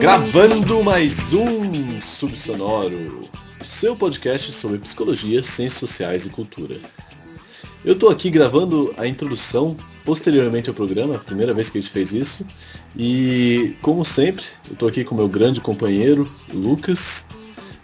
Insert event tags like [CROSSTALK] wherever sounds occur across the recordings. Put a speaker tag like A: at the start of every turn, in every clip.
A: Gravando mais um Subsonoro, seu podcast sobre psicologia, ciências sociais e cultura. Eu estou aqui gravando a introdução posteriormente ao programa, primeira vez que a gente fez isso. E, como sempre, eu estou aqui com meu grande companheiro, Lucas.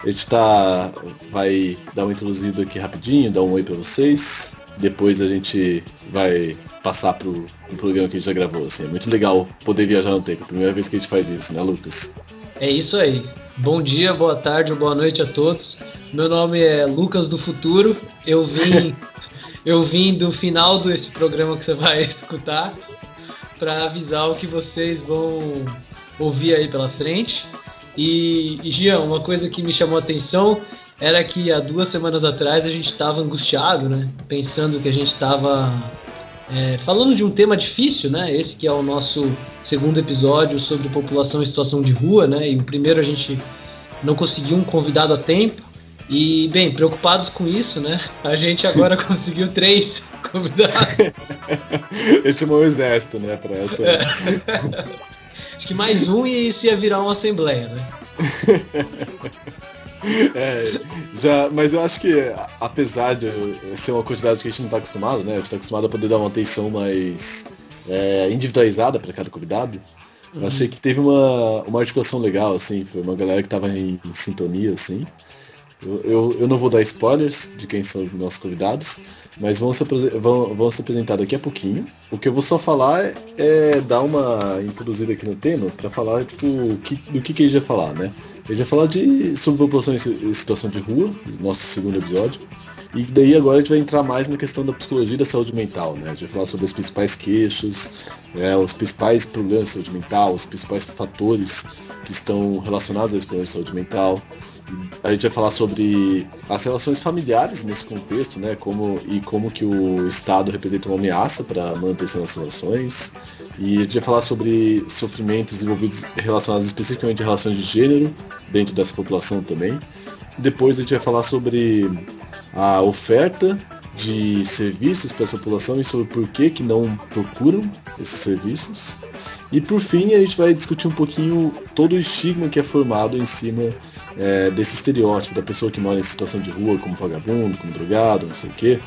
A: A gente tá, vai dar uma introduzida aqui rapidinho, dar um oi para vocês. Depois a gente vai passar pro, pro programa que a gente já gravou. Assim. É muito legal poder viajar no tempo. Primeira vez que a gente faz isso, né, Lucas?
B: É isso aí. Bom dia, boa tarde boa noite a todos. Meu nome é Lucas do Futuro. Eu vim, [LAUGHS] eu vim do final desse programa que você vai [LAUGHS] escutar para avisar o que vocês vão ouvir aí pela frente. E, e Gian, uma coisa que me chamou a atenção era que há duas semanas atrás a gente estava angustiado, né? Pensando que a gente estava é, falando de um tema difícil, né? Esse que é o nosso segundo episódio sobre população em situação de rua, né? E o primeiro a gente não conseguiu um convidado a tempo. E, bem, preocupados com isso, né? A gente agora [LAUGHS] conseguiu três convidados. [LAUGHS]
A: Ele chamou o exército, né, pra essa. É. [LAUGHS]
B: Acho que mais um e isso ia virar uma assembleia, né?
A: É, já, mas eu acho que, apesar de ser uma quantidade que a gente não está acostumado, né? A gente está acostumado a poder dar uma atenção mais é, individualizada para cada convidado. Uhum. Eu achei que teve uma, uma articulação legal, assim, foi uma galera que estava em, em, sintonia, assim. Eu, eu, não vou dar spoilers de quem são os nossos convidados, mas vão se, vão, vão se apresentar daqui a pouquinho. O que eu vou só falar é, é dar uma introduzida aqui no tema para falar tipo, que, do que, que a gente vai falar, né? A gente vai falar de, sobre população em situação de rua, nosso segundo episódio. E daí agora a gente vai entrar mais na questão da psicologia e da saúde mental, né? A gente vai falar sobre os principais queixos, é, os principais problemas de saúde mental, os principais fatores que estão relacionados a esse problema de saúde mental. A gente vai falar sobre as relações familiares nesse contexto, né? Como, e como que o Estado representa uma ameaça para manutenção das relações. E a gente vai falar sobre sofrimentos envolvidos relacionados especificamente a relações de gênero dentro dessa população também. Depois a gente vai falar sobre a oferta de serviços para essa população e sobre por que, que não procuram esses serviços. E por fim a gente vai discutir um pouquinho todo o estigma que é formado em cima é, desse estereótipo da pessoa que mora em situação de rua como vagabundo, como drogado, não sei o quê.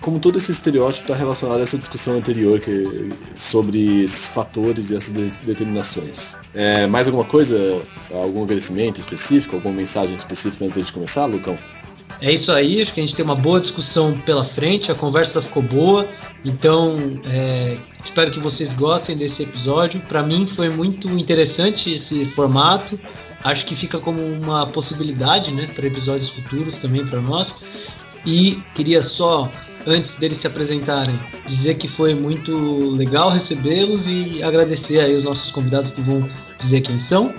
A: Como todo esse estereótipo está relacionado a essa discussão anterior que, sobre esses fatores e essas de, determinações. É, mais alguma coisa? Algum agradecimento específico? Alguma mensagem específica antes de começar, Lucão?
B: É isso aí, acho que a gente tem uma boa discussão pela frente, a conversa ficou boa, então é, espero que vocês gostem desse episódio. Para mim foi muito interessante esse formato, acho que fica como uma possibilidade né, para episódios futuros também para nós. E queria só, antes deles se apresentarem, dizer que foi muito legal recebê-los e agradecer aí os nossos convidados que vão dizer quem são.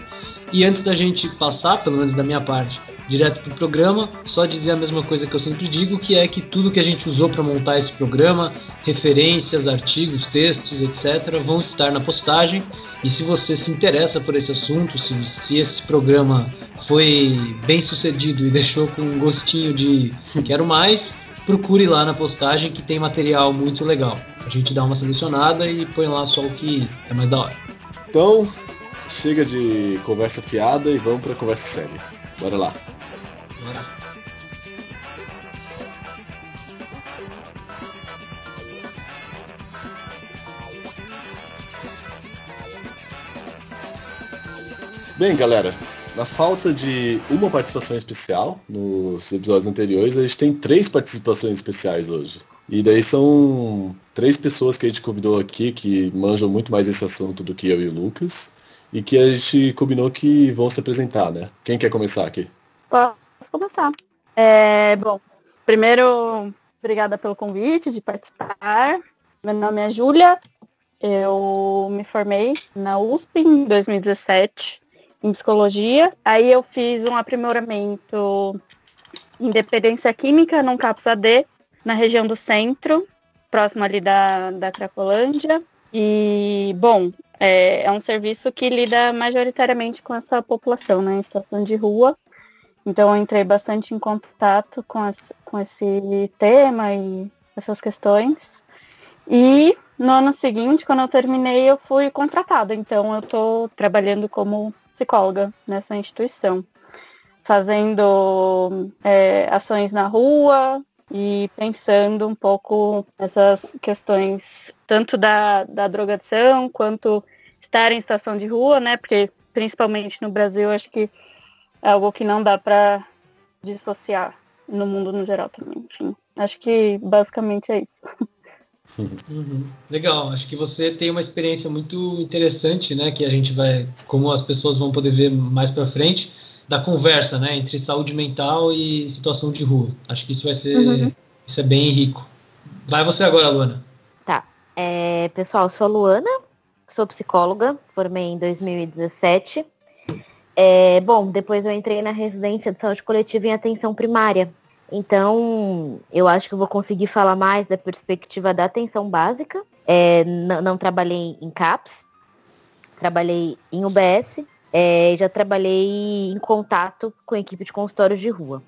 B: E antes da gente passar, pelo menos da minha parte, direto para o programa, só dizer a mesma coisa que eu sempre digo, que é que tudo que a gente usou para montar esse programa, referências, artigos, textos, etc., vão estar na postagem. E se você se interessa por esse assunto, se, se esse programa foi bem sucedido e deixou com um gostinho de quero mais, procure lá na postagem que tem material muito legal. A gente dá uma selecionada e põe lá só o que é mais da hora.
A: Então, chega de conversa fiada e vamos para conversa séria. Bora lá. Bem, galera, na falta de uma participação especial nos episódios anteriores, a gente tem três participações especiais hoje. E daí são três pessoas que a gente convidou aqui que manjam muito mais esse assunto do que eu e o Lucas. E que a gente combinou que vão se apresentar, né? Quem quer começar aqui?
C: Posso começar. É, bom, primeiro, obrigada pelo convite de participar. Meu nome é Júlia, eu me formei na USP em 2017 em psicologia. Aí eu fiz um aprimoramento em dependência química num CAPS AD, na região do centro, próximo ali da, da Cracolândia. E, bom, é, é um serviço que lida majoritariamente com essa população, né, em situação de rua. Então eu entrei bastante em contato com, as, com esse tema e essas questões. E no ano seguinte, quando eu terminei, eu fui contratada. Então eu estou trabalhando como psicóloga nessa instituição, fazendo é, ações na rua e pensando um pouco nessas questões tanto da, da drogadição quanto estar em estação de rua, né? Porque principalmente no Brasil, acho que é algo que não dá para dissociar no mundo no geral também. Enfim, acho que basicamente é isso.
B: Uhum. [LAUGHS] Legal, acho que você tem uma experiência muito interessante, né? Que a gente vai, como as pessoas vão poder ver mais para frente, da conversa, né? Entre saúde mental e situação de rua. Acho que isso vai ser, uhum. isso é bem rico. Vai você agora, Luana.
D: Tá. É, pessoal, sou a Luana, sou psicóloga, formei em 2017. É, bom, depois eu entrei na residência de saúde coletiva em atenção primária. Então, eu acho que eu vou conseguir falar mais da perspectiva da atenção básica. É, não trabalhei em CAPS, trabalhei em UBS, é, já trabalhei em contato com equipe de consultórios de rua.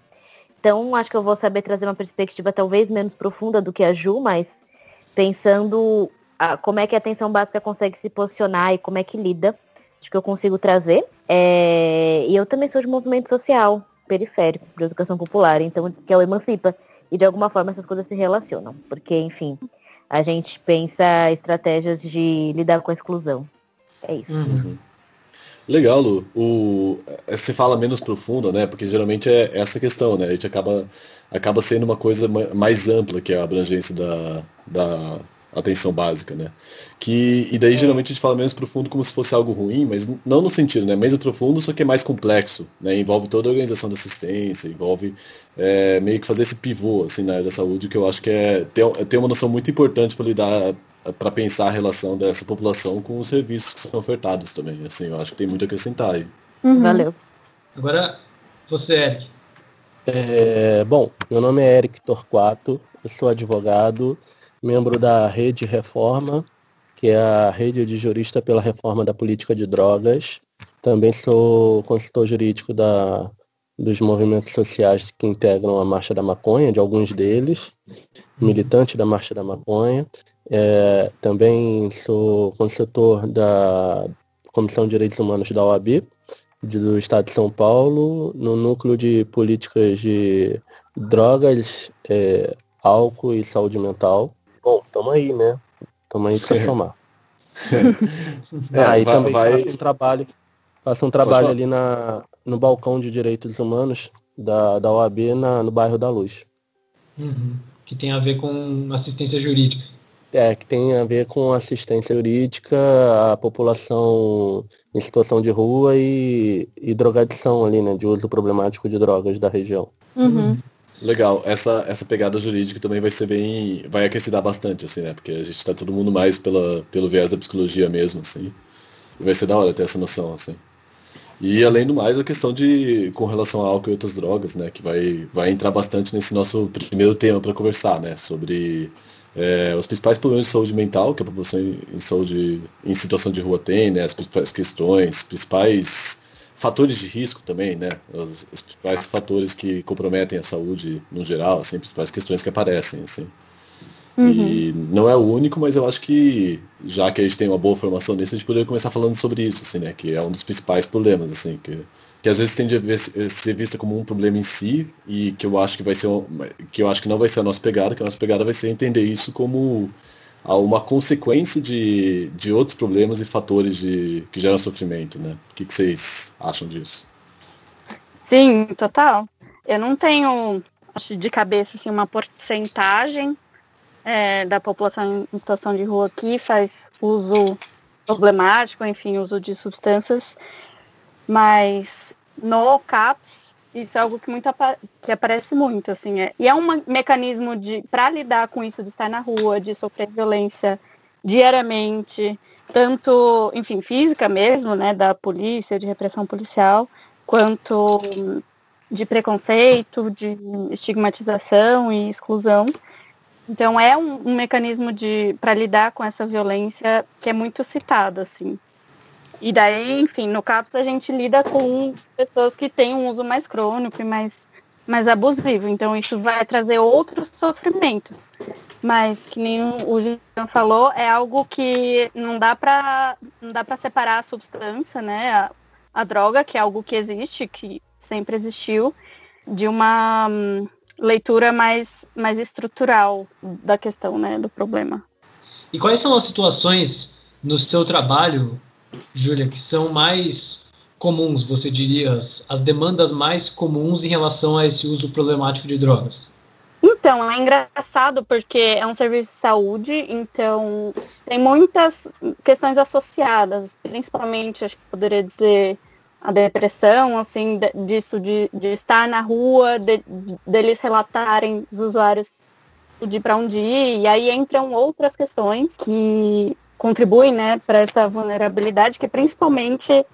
D: Então, acho que eu vou saber trazer uma perspectiva talvez menos profunda do que a Ju, mas pensando a, como é que a atenção básica consegue se posicionar e como é que lida. Acho que eu consigo trazer. É, e eu também sou de movimento social periférico, de educação popular, então que é o Emancipa. E de alguma forma essas coisas se relacionam. Porque, enfim, a gente pensa estratégias de lidar com a exclusão. É isso. Uhum.
A: Legal, Lu. O, é, você fala menos profunda, né? Porque geralmente é essa questão, né? A gente acaba, acaba sendo uma coisa mais ampla que é a abrangência da, da, atenção básica, né? Que, e daí é. geralmente a gente fala menos profundo como se fosse algo ruim, mas não no sentido, né? Menos profundo, só que é mais complexo, né? Envolve toda a organização da assistência, envolve é, meio que fazer esse pivô, assim, na área da saúde, que eu acho que é ter, ter uma noção muito importante para lidar, para pensar a relação dessa população com os serviços que são ofertados também, assim, eu acho que tem muito a acrescentar aí.
D: Uhum. Valeu.
B: Agora, você, Eric.
E: É, bom, meu nome é Eric Torquato, eu sou advogado, membro da Rede Reforma, que é a rede de jurista pela reforma da política de drogas. Também sou consultor jurídico da, dos movimentos sociais que integram a Marcha da Maconha, de alguns deles, militante da Marcha da Maconha. É, também sou consultor da Comissão de Direitos Humanos da OAB, do Estado de São Paulo, no núcleo de políticas de drogas, é, álcool e saúde mental. Bom, tamo aí, né? Tamo aí pra [LAUGHS] somar. é, aí vai, também vai... faço um trabalho, faço um trabalho ali na, no balcão de direitos humanos da, da OAB na, no bairro da Luz.
B: Uhum. Que tem a ver com assistência jurídica.
E: É, que tem a ver com assistência jurídica à população em situação de rua e, e drogadição ali, né? De uso problemático de drogas da região.
C: Uhum.
A: Legal, essa, essa pegada jurídica também vai ser bem. vai aquecer bastante, assim, né? Porque a gente tá todo mundo mais pela, pelo viés da psicologia mesmo, assim. E vai ser da hora ter essa noção, assim. E além do mais, a questão de. com relação a álcool e outras drogas, né? Que vai, vai entrar bastante nesse nosso primeiro tema para conversar, né? Sobre é, os principais problemas de saúde mental que a população em saúde em situação de rua tem, né? As principais questões, principais fatores de risco também, né? Os, os, principais fatores que comprometem a saúde no geral, assim, as principais questões que aparecem, assim. Uhum. E não é o único, mas eu acho que, já que a gente tem uma boa formação nisso, a gente poderia começar falando sobre isso, assim, né? Que é um dos principais problemas, assim, que, que às vezes tende a ver, ser vista como um problema em si, e que eu acho que vai ser que eu acho que não vai ser a nossa pegada, que a nossa pegada vai ser entender isso como uma consequência de, de outros problemas e fatores de, que geram sofrimento, né? O que, que vocês acham disso?
C: Sim, total. Eu não tenho, acho de cabeça, assim, uma porcentagem é, da população em situação de rua que faz uso problemático, enfim, uso de substâncias, mas no CAPS isso é algo que muito que aparece muito, assim, é. E é um mecanismo de para lidar com isso de estar na rua, de sofrer violência diariamente, tanto, enfim, física mesmo, né, da polícia, de repressão policial, quanto de preconceito, de estigmatização e exclusão. Então é um, um mecanismo de para lidar com essa violência que é muito citado, assim. E daí, enfim, no CAPS a gente lida com pessoas que têm um uso mais crônico e mais, mais abusivo. Então isso vai trazer outros sofrimentos. Mas que nem o Jean falou, é algo que não dá para separar a substância, né? A, a droga, que é algo que existe, que sempre existiu, de uma hum, leitura mais, mais estrutural da questão, né, do problema.
B: E quais são as situações no seu trabalho, Júlia, que são mais comuns, você diria, as, as demandas mais comuns em relação a esse uso problemático de drogas?
C: Então, é engraçado porque é um serviço de saúde, então tem muitas questões associadas, principalmente, acho que poderia dizer, a depressão, assim, disso de, de estar na rua, de, deles relatarem os usuários de para onde ir, e aí entram outras questões que contribuem, né, para essa vulnerabilidade, que é principalmente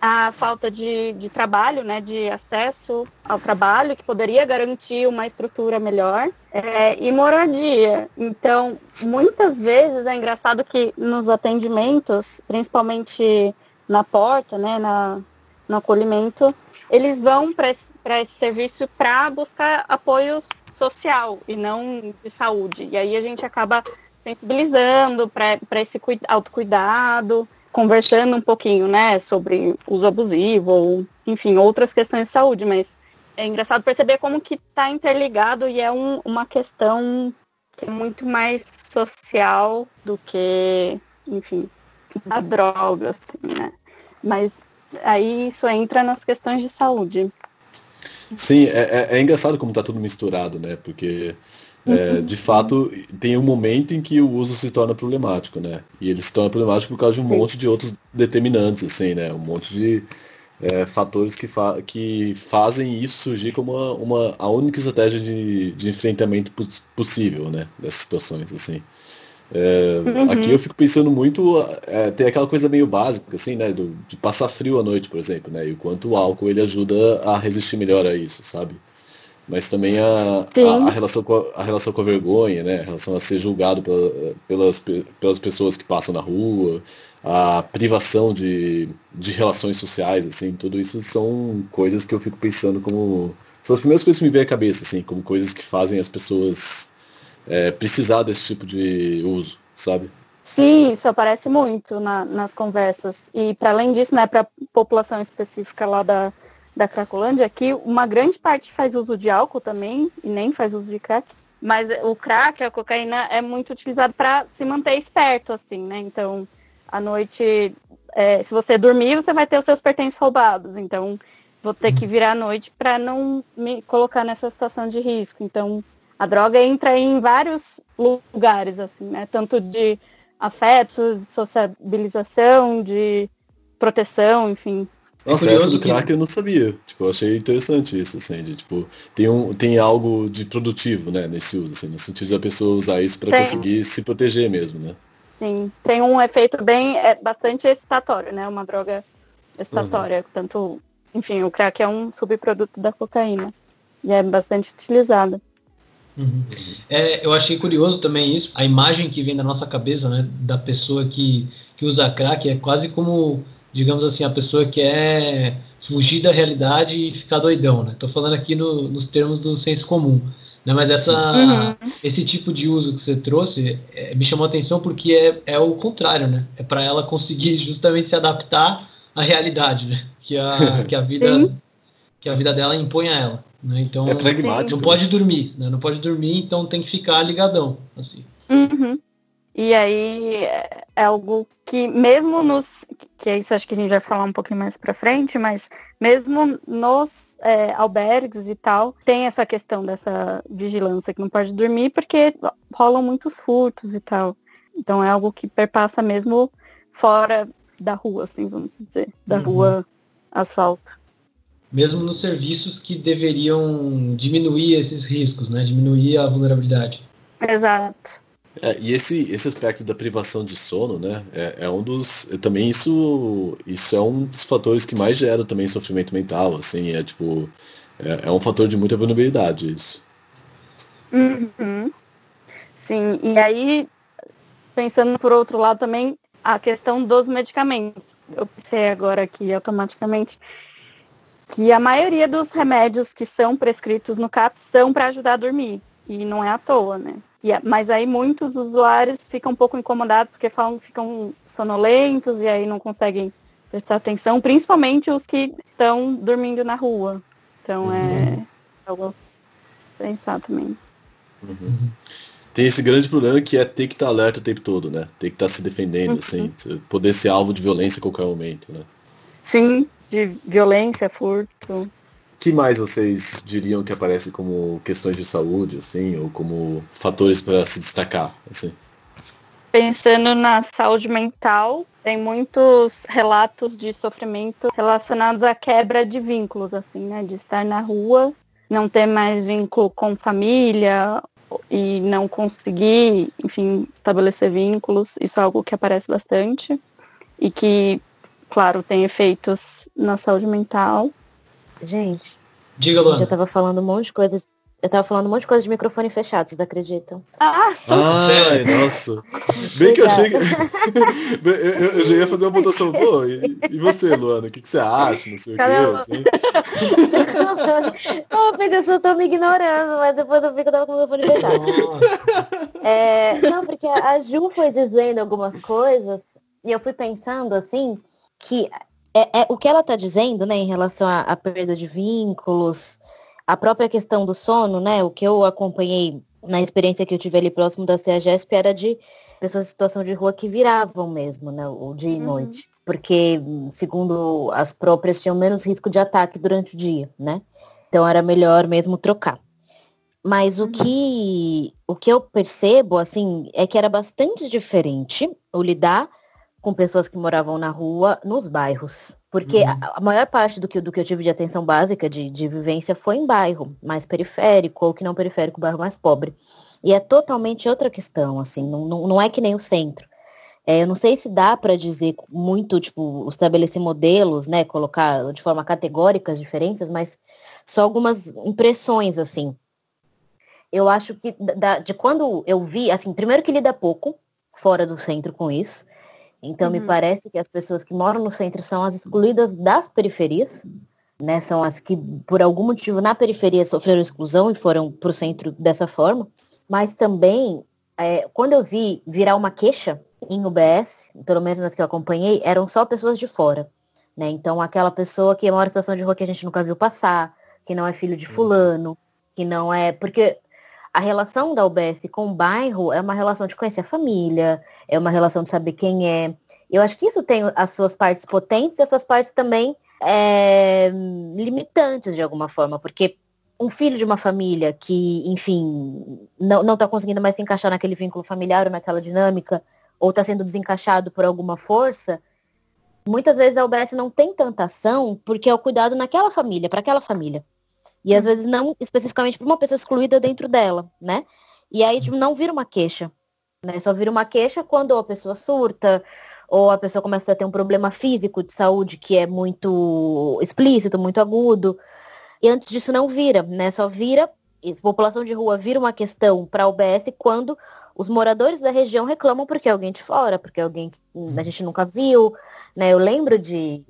C: a falta de, de trabalho, né, de acesso ao trabalho, que poderia garantir uma estrutura melhor, é, e moradia. Então, muitas vezes é engraçado que nos atendimentos, principalmente na porta, né, na, no acolhimento, eles vão para esse, esse serviço para buscar apoio social e não de saúde. E aí a gente acaba sensibilizando para esse autocuidado, conversando um pouquinho, né, sobre uso abusivo, ou, enfim, outras questões de saúde, mas é engraçado perceber como que está interligado e é um, uma questão que é muito mais social do que, enfim, a droga, assim, né? Mas aí isso entra nas questões de saúde.
A: Sim, é, é, é engraçado como está tudo misturado, né? Porque é, de fato tem um momento em que o uso se torna problemático, né? E ele se torna problemático por causa de um Sim. monte de outros determinantes, assim, né? Um monte de é, fatores que, fa que fazem isso surgir como uma, uma a única estratégia de, de enfrentamento possível, né? Dessas situações, assim. É, uhum. Aqui eu fico pensando muito, é, tem aquela coisa meio básica, assim, né, do, de passar frio à noite, por exemplo, né, e o quanto o álcool ele ajuda a resistir melhor a isso, sabe? Mas também a, a, a, relação com a, a, relação com a vergonha, né, a relação a ser julgado pela, pelas, pelas pessoas que passam na rua, a privação de, de relações sociais, assim, tudo isso são coisas que eu fico pensando como são as primeiras coisas que me vêm à cabeça, assim, como coisas que fazem as pessoas é, precisar desse tipo de uso, sabe?
C: Sim, isso aparece muito na, nas conversas. E para além disso, né, para a população específica lá da, da Cracolândia, aqui uma grande parte faz uso de álcool também, e nem faz uso de crack. Mas o crack, a cocaína, é muito utilizado para se manter esperto, assim, né? Então, à noite, é, se você dormir, você vai ter os seus pertences roubados. Então, vou ter que virar à noite para não me colocar nessa situação de risco. Então, a droga entra em vários lugares, assim, né? Tanto de afeto, de sociabilização, de proteção, enfim.
A: Nossa, essa do crack que... eu não sabia. Tipo, eu achei interessante isso, assim, de, tipo, tem, um, tem algo de produtivo, né, nesse uso, assim, no sentido da pessoa usar isso para conseguir se proteger mesmo, né?
C: Sim, tem um efeito bem, é, bastante excitatório, né, uma droga excitatória, uhum. tanto, enfim, o crack é um subproduto da cocaína e é bastante utilizada.
B: Uhum. É, eu achei curioso também isso, a imagem que vem da nossa cabeça, né, da pessoa que, que usa crack é quase como, digamos assim, a pessoa que é fugir da realidade e ficar doidão, né? Tô falando aqui no, nos termos do senso comum, né? Mas essa, uhum. esse tipo de uso que você trouxe é, me chamou a atenção porque é, é o contrário, né? É para ela conseguir justamente se adaptar à realidade, né? Que a, [LAUGHS] que a vida que a vida dela impõe a ela. Né? Então,
A: é pragmático.
B: Não pode dormir, né? Não pode dormir, então tem que ficar ligadão. Assim.
C: Uhum. E aí é algo que mesmo nos. Que é isso acho que a gente vai falar um pouquinho mais pra frente, mas mesmo nos é, albergues e tal, tem essa questão dessa vigilância que não pode dormir, porque rolam muitos furtos e tal. Então é algo que perpassa mesmo fora da rua, assim, vamos dizer, da uhum. rua asfalto
B: mesmo nos serviços que deveriam diminuir esses riscos, né? diminuir a vulnerabilidade.
C: Exato.
A: É, e esse, esse aspecto da privação de sono, né, é, é, um dos, também isso, isso é um dos fatores que mais gera também sofrimento mental, assim, é tipo, é, é um fator de muita vulnerabilidade isso.
C: Uhum. Sim, e aí, pensando por outro lado também, a questão dos medicamentos. Eu pensei agora aqui automaticamente que a maioria dos remédios que são prescritos no CAP são para ajudar a dormir. E não é à toa, né? Mas aí muitos usuários ficam um pouco incomodados porque falam, ficam sonolentos e aí não conseguem prestar atenção, principalmente os que estão dormindo na rua. Então é uhum. é algo a pensar também.
A: Uhum. Tem esse grande problema que é ter que estar alerta o tempo todo, né? Ter que estar se defendendo, uhum. assim, poder ser alvo de violência a qualquer momento, né?
C: Sim, de violência, furto
A: que mais vocês diriam que aparece como questões de saúde, assim, ou como fatores para se destacar, assim?
C: Pensando na saúde mental, tem muitos relatos de sofrimento relacionados à quebra de vínculos, assim, né? De estar na rua, não ter mais vínculo com família e não conseguir, enfim, estabelecer vínculos. Isso é algo que aparece bastante e que, claro, tem efeitos na saúde mental.
D: Gente.
B: Diga, Luana.
D: Eu tava falando um monte de coisas. Eu tava falando um monte de coisa de microfone fechado, vocês acreditam?
C: Ah,
A: Ai, nossa. Bem que eu achei que. eu, eu, já ia fazer uma votação. Pô, e, e você, Luana? O que, que você acha? Não sei Caramba. o quê. Assim.
D: Eu só tô me ignorando, mas depois eu vi que eu tava com o microfone fechado. É, não, porque a Ju foi dizendo algumas coisas e eu fui pensando assim que é, é, o que ela está dizendo, né, em relação à, perda de vínculos, a própria questão do sono, né, o que eu acompanhei na experiência que eu tive ali próximo da CEAGESP era de pessoas em situação de rua que viravam mesmo, né, o dia e uhum. noite. Porque, segundo as próprias, tinham menos risco de ataque durante o dia, né? Então era melhor mesmo trocar. Mas o uhum. que, o que eu percebo, assim, é que era bastante diferente o lidar com pessoas que moravam na rua nos bairros. Porque uhum. a, a, maior parte do que, do que eu tive de atenção básica, de, de vivência, foi em bairro mais periférico, ou que não periférico, bairro mais pobre. E é totalmente outra questão, assim, não, não, não é que nem o centro. É, eu não sei se dá para dizer muito, tipo, estabelecer modelos, né, colocar de forma categórica as diferenças, mas só algumas impressões, assim. Eu acho que da, de quando eu vi, assim, primeiro que lida pouco fora do centro com isso, então, uhum. me parece que as pessoas que moram no centro são as excluídas das periferias, né? São as que, por algum motivo, na periferia sofreram exclusão e foram para o centro dessa forma. Mas também, é, quando eu vi virar uma queixa em UBS, pelo menos nas que eu acompanhei, eram só pessoas de fora. Né? Então, aquela pessoa que mora em situação de rua que a gente nunca viu passar, que não é filho de uhum. fulano, que não é. Porque a relação da UBS com o bairro é uma relação de conhecer a família, é uma relação de saber quem é. Eu acho que isso tem as suas partes potentes e as suas partes também é, limitantes de alguma forma, porque um filho de uma família que, enfim, não está conseguindo mais se encaixar naquele vínculo familiar ou naquela dinâmica, ou está sendo desencaixado por alguma força, muitas vezes a UBS não tem tanta ação porque é o cuidado naquela família, para aquela família. E às vezes não especificamente para uma pessoa excluída dentro dela, né? E aí tipo, não vira uma queixa. Né? Só vira uma queixa quando a pessoa surta, ou a pessoa começa a ter um problema físico de saúde que é muito explícito, muito agudo. E antes disso não vira, né? Só vira, população de rua vira uma questão para a UBS quando os moradores da região reclamam porque é alguém de fora, porque é alguém que a gente nunca viu, né? Eu lembro de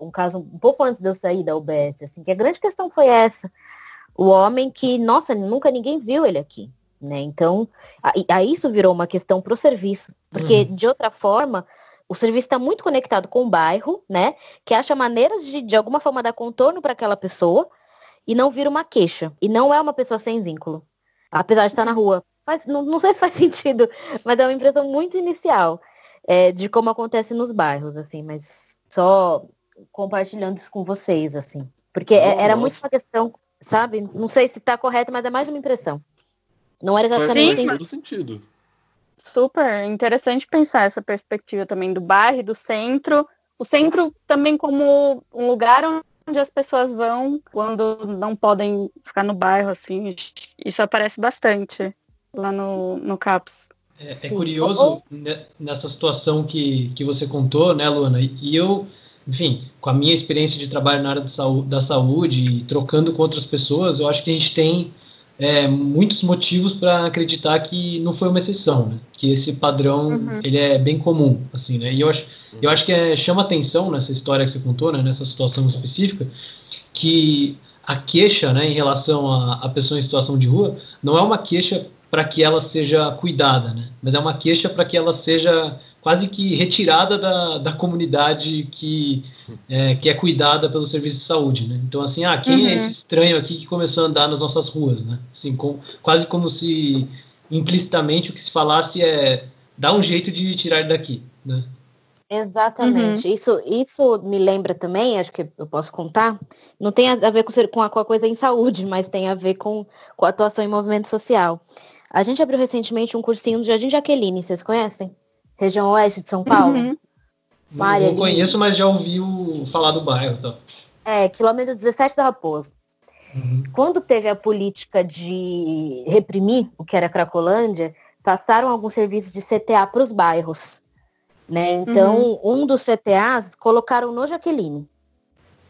D: um caso um pouco antes de eu sair da UBS, assim, que a grande questão foi essa. O homem que, nossa, nunca ninguém viu ele aqui, né? Então, aí isso virou uma questão para o serviço, porque uhum. de outra forma, o serviço está muito conectado com o bairro, né? Que acha maneiras de, de alguma forma, dar contorno para aquela pessoa e não vira uma queixa. E não é uma pessoa sem vínculo, apesar de estar na rua. Mas não, não sei se faz [LAUGHS] sentido, mas é uma impressão muito inicial é, de como acontece nos bairros, assim, mas só compartilhando isso com vocês, assim. Porque é, Nossa. era muito uma questão, sabe? Não sei se está correto, mas é mais uma impressão. Não era exatamente.
A: Faz todo sentido.
C: Super interessante pensar essa perspectiva também do bairro, do centro. O centro também como um lugar onde as pessoas vão quando não podem ficar no bairro, assim. Isso aparece bastante lá no, no CAPS.
B: É, é curioso nessa situação que, que você contou, né, Luana? E eu, enfim, com a minha experiência de trabalho na área da saúde e trocando com outras pessoas, eu acho que a gente tem é, muitos motivos para acreditar que não foi uma exceção, né? que esse padrão uhum. ele é bem comum, assim, né? E eu acho, eu acho que é, chama atenção nessa história que você contou, né? nessa situação específica, que a queixa, né, em relação a, a pessoa em situação de rua, não é uma queixa para que ela seja cuidada, né? Mas é uma queixa para que ela seja quase que retirada da, da comunidade que é, que é cuidada pelo serviço de saúde, né? Então assim, ah, quem é uhum. é esse estranho aqui que começou a andar nas nossas ruas, né? Assim, com, quase como se implicitamente o que se falasse é dar um jeito de tirar ele daqui, né?
D: Exatamente. Uhum. Isso, isso me lembra também, acho que eu posso contar, não tem a ver com, com, a, com a coisa em saúde, mas tem a ver com, com a atuação em movimento social. A gente abriu recentemente um cursinho no Jardim Jaqueline, vocês conhecem? Região oeste de São Paulo.
B: Uhum. Não, não conheço, mas já ouvi o, falar do bairro. Tá?
D: É, quilômetro 17 da Raposa. Uhum. Quando teve a política de reprimir o que era Cracolândia, passaram alguns serviços de CTA para os bairros. Né? Então, uhum. um dos CTAs colocaram no Jaqueline,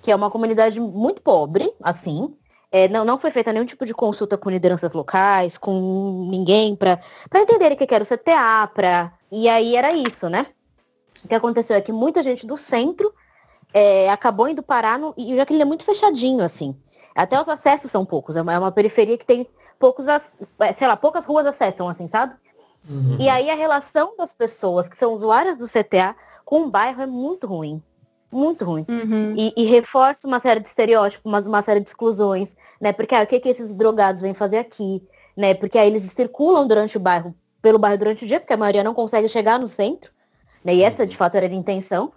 D: que é uma comunidade muito pobre, assim, é, não, não foi feita nenhum tipo de consulta com lideranças locais, com ninguém, para entenderem o que era o CTA, pra... e aí era isso, né? O que aconteceu é que muita gente do centro é, acabou indo parar, no... e o Jaqueline é muito fechadinho, assim. Até os acessos são poucos, é uma, é uma periferia que tem poucos, é, sei lá, poucas ruas acessam, assim, sabe? Uhum. E aí a relação das pessoas que são usuárias do CTA com o bairro é muito ruim muito ruim. Uhum. E, e, reforça uma série de estereótipos, mas uma série de exclusões, né? Porque ah, o que, que esses drogados vêm fazer aqui, né? Porque aí eles circulam durante o bairro, pelo bairro durante o dia, porque a maioria não consegue chegar no centro, né? E essa de fato era a intenção.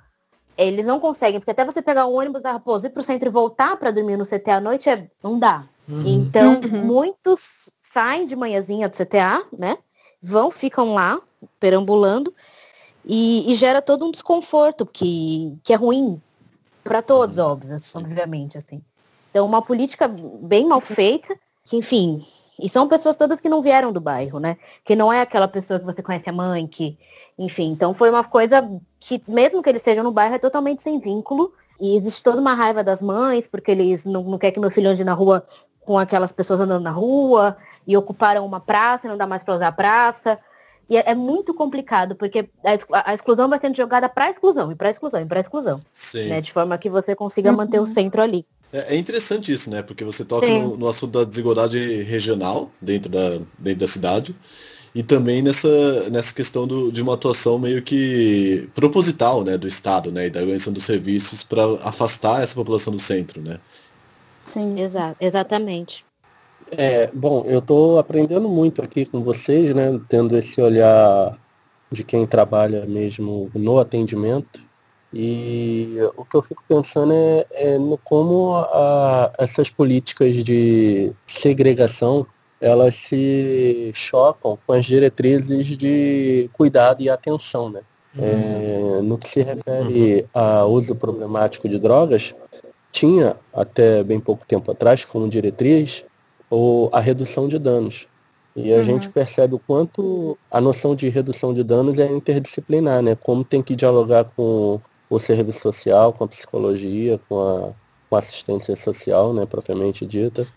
D: Eles não conseguem, porque até você pegar um ônibus da Raposa, ir pro centro e voltar para dormir no CTA à noite, é, não dá. Uhum. Então, uhum. muitos saem de manhãzinha do CTA, né? Vão, ficam lá, perambulando, e, e, gera todo um desconforto que, que é ruim para todos, óbvio, obviamente, assim. Então, uma política bem mal feita, que, enfim, e são pessoas todas que não vieram do bairro, né? Que não é aquela pessoa que você conhece a mãe, que, enfim, então foi uma coisa que, mesmo que eles estejam no bairro, é totalmente sem vínculo. E existe toda uma raiva das mães, porque eles não, não querem que meu filho ande na rua com aquelas pessoas andando na rua, e ocuparam uma praça, e não dá mais para usar a praça. E é, é, muito complicado, porque a, a exclusão vai sendo jogada para exclusão, e para exclusão, e para exclusão. Sim. Né? De forma que você consiga uhum. manter o centro ali.
A: É, é, interessante isso, né? Porque você toca no, no, assunto da desigualdade regional dentro da, dentro da cidade. E também nessa, nessa questão do, de uma atuação meio que proposital né, do Estado né, e da organização dos serviços para afastar essa população do centro, né?
D: Sim, Exa exatamente.
E: É, bom, eu estou aprendendo muito aqui com vocês, né? Tendo esse olhar de quem trabalha mesmo no atendimento. E o que eu fico pensando é, é no como a, essas políticas de segregação elas se chocam com as diretrizes de cuidado e atenção, né? Uhum. É, no que se refere uhum. a uso problemático de drogas, tinha até bem pouco tempo atrás como diretriz ou a redução de danos. E a uhum. gente percebe o quanto a noção de redução de danos é interdisciplinar, né? Como tem que dialogar com o serviço social, com a psicologia, com a, com a assistência social, né, propriamente dita.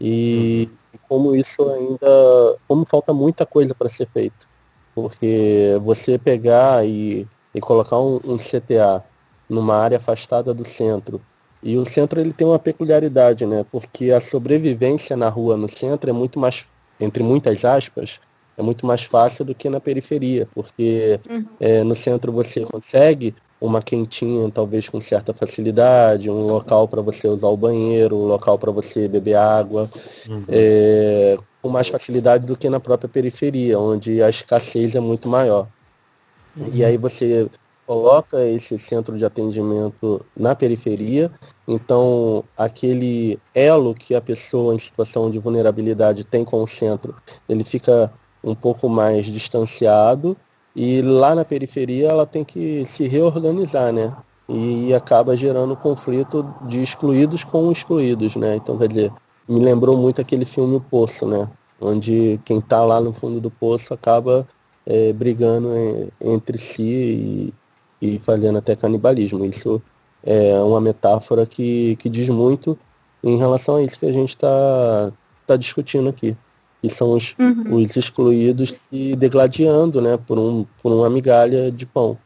E: E uhum. como isso ainda, como falta muita coisa para ser feito. Porque você pegar e, e colocar um, um CTA numa área afastada do centro, e o centro ele tem uma peculiaridade, né? Porque a sobrevivência na rua no centro é muito mais, entre muitas aspas, é muito mais fácil do que na periferia, porque uhum. é, no centro você consegue uma quentinha, talvez com certa facilidade, um local para você usar o banheiro, um local para você beber água, uhum. é, com mais facilidade do que na própria periferia, onde a escassez é muito maior. Uhum. E aí você coloca esse centro de atendimento na periferia, então aquele elo que a pessoa em situação de vulnerabilidade tem com o centro, ele fica um pouco mais distanciado e lá na periferia ela tem que se reorganizar, né? E acaba gerando conflito de excluídos com excluídos, né? Então, quer dizer, me lembrou muito aquele filme O Poço, né? Onde quem está lá no fundo do poço acaba é, brigando entre si e, e fazendo até canibalismo. Isso é uma metáfora que, que diz muito em relação a isso que a gente está está discutindo aqui. Que são os, uhum. os excluídos se degladiando né, por, um, por uma migalha de pão.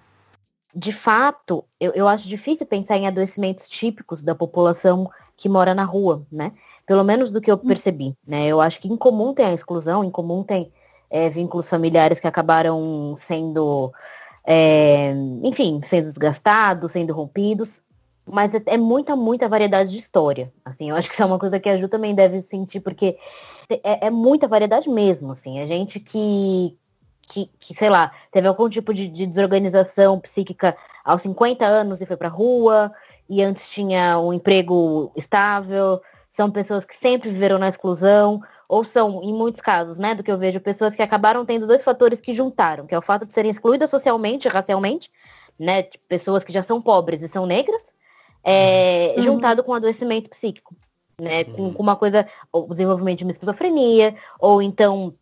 D: De fato, eu, eu acho difícil pensar em adoecimentos típicos da população que mora na rua, né? Pelo menos do que eu percebi, né? Eu acho que em comum tem a exclusão, em comum tem é, vínculos familiares que acabaram sendo, é, enfim, sendo desgastados, sendo rompidos, mas é, é, muita, muita variedade de história. Assim, eu acho que isso é uma coisa que a Ju também deve sentir, porque é, é muita variedade mesmo, assim. A gente que, que, que, sei lá, teve algum tipo de, de desorganização psíquica aos 50 anos e foi pra rua, e antes tinha um emprego estável, são pessoas que sempre viveram na exclusão, ou são, em muitos casos, né, do que eu vejo, pessoas que acabaram tendo dois fatores que juntaram, que é o fato de serem excluídas socialmente, racialmente, né, pessoas que já são pobres e são negras, é, uhum. juntado com adoecimento psíquico, né, com, com uma coisa, o desenvolvimento de uma esquizofrenia, ou então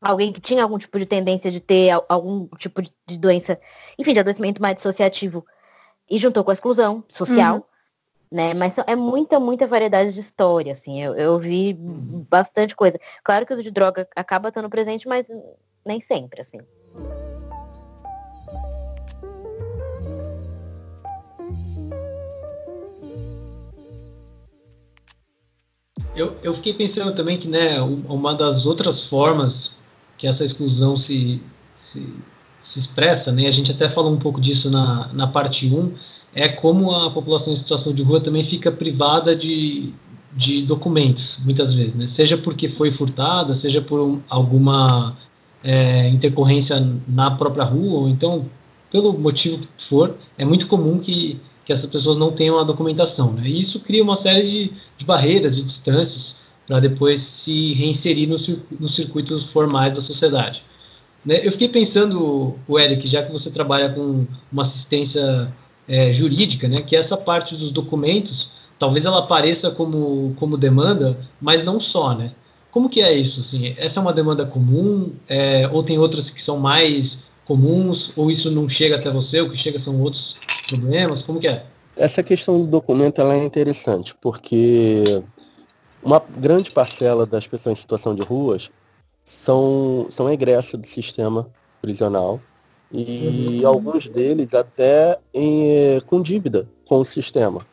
D: alguém que tinha algum tipo de tendência de ter algum tipo de doença, enfim, de adoecimento mais dissociativo, e juntou com a exclusão social, uhum né? Mas é muita, muita variedade de história, assim. Eu, eu vi uhum. bastante coisa. Claro que o de droga acaba estando presente, mas nem sempre, assim.
B: Eu, eu fiquei pensando também que, né, uma das outras formas que essa exclusão se, se, se expressa, né, a gente até falou um pouco disso na, na parte 1, é como a população em situação de rua também fica privada de, de documentos, muitas vezes, né? Seja porque foi furtada, seja por um, alguma é, intercorrência na própria rua, ou então, pelo motivo que for, é muito comum que, que essas pessoas não tenham a documentação, né? E isso cria uma série de, de barreiras, de distâncias, para depois se reinserir nos, nos circuitos formais da sociedade. Né? Eu fiquei pensando, o Eric, já que você trabalha com uma assistência é, jurídica, né, que essa parte dos documentos, talvez ela apareça como, como demanda, mas não só, né? Como que é isso? Assim? Essa é uma demanda comum? É, ou tem outras que são mais comuns? Ou isso não chega até você? O que chega são outros problemas? Como que é?
E: Essa questão do documento ela é interessante, porque uma grande parcela das pessoas em situação de ruas são, são egressos do sistema prisional e uhum. alguns deles até em, com dívida com o sistema.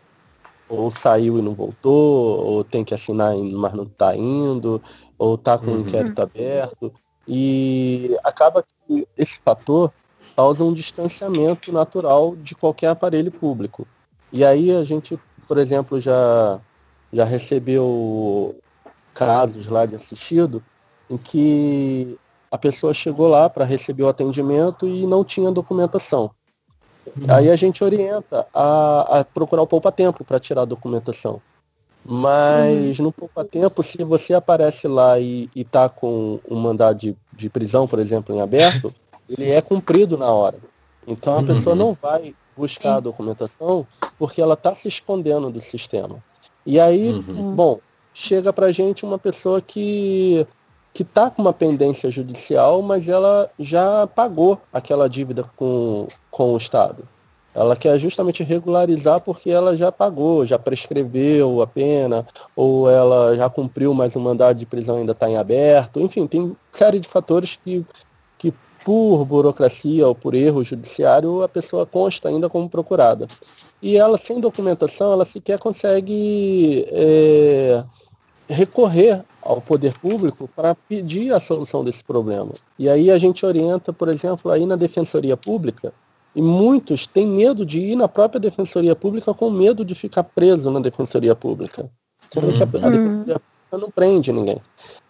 E: Ou saiu e não voltou, ou tem que assinar, mas não está indo, ou está com uhum. um inquérito aberto. E acaba que esse fator causa um distanciamento natural de qualquer aparelho público. E aí a gente, por exemplo, já, já recebeu casos lá de assistido em que a pessoa chegou lá para receber o atendimento e não tinha documentação. Uhum. Aí a gente orienta a, a procurar o poupa-tempo para tirar a documentação. Mas uhum. no poupa-tempo, se você aparece lá e está com um mandado de, de prisão, por exemplo, em aberto, [LAUGHS] ele é cumprido na hora. Então a uhum. pessoa não vai buscar a documentação porque ela está se escondendo do sistema. E aí, uhum. bom, chega para gente uma pessoa que que está com uma pendência judicial, mas ela já pagou aquela dívida com, com o Estado. Ela quer justamente regularizar porque ela já pagou, já prescreveu a pena, ou ela já cumpriu, mas o mandado de prisão ainda está em aberto. Enfim, tem série de fatores que por burocracia ou por erro judiciário, a pessoa consta ainda como procurada. E ela, sem documentação, ela sequer consegue é, recorrer ao poder público para pedir a solução desse problema. E aí a gente orienta, por exemplo, aí na defensoria pública, e muitos têm medo de ir na própria defensoria pública com medo de ficar preso na defensoria pública. Sendo que a, a uhum. defensoria pública não prende ninguém.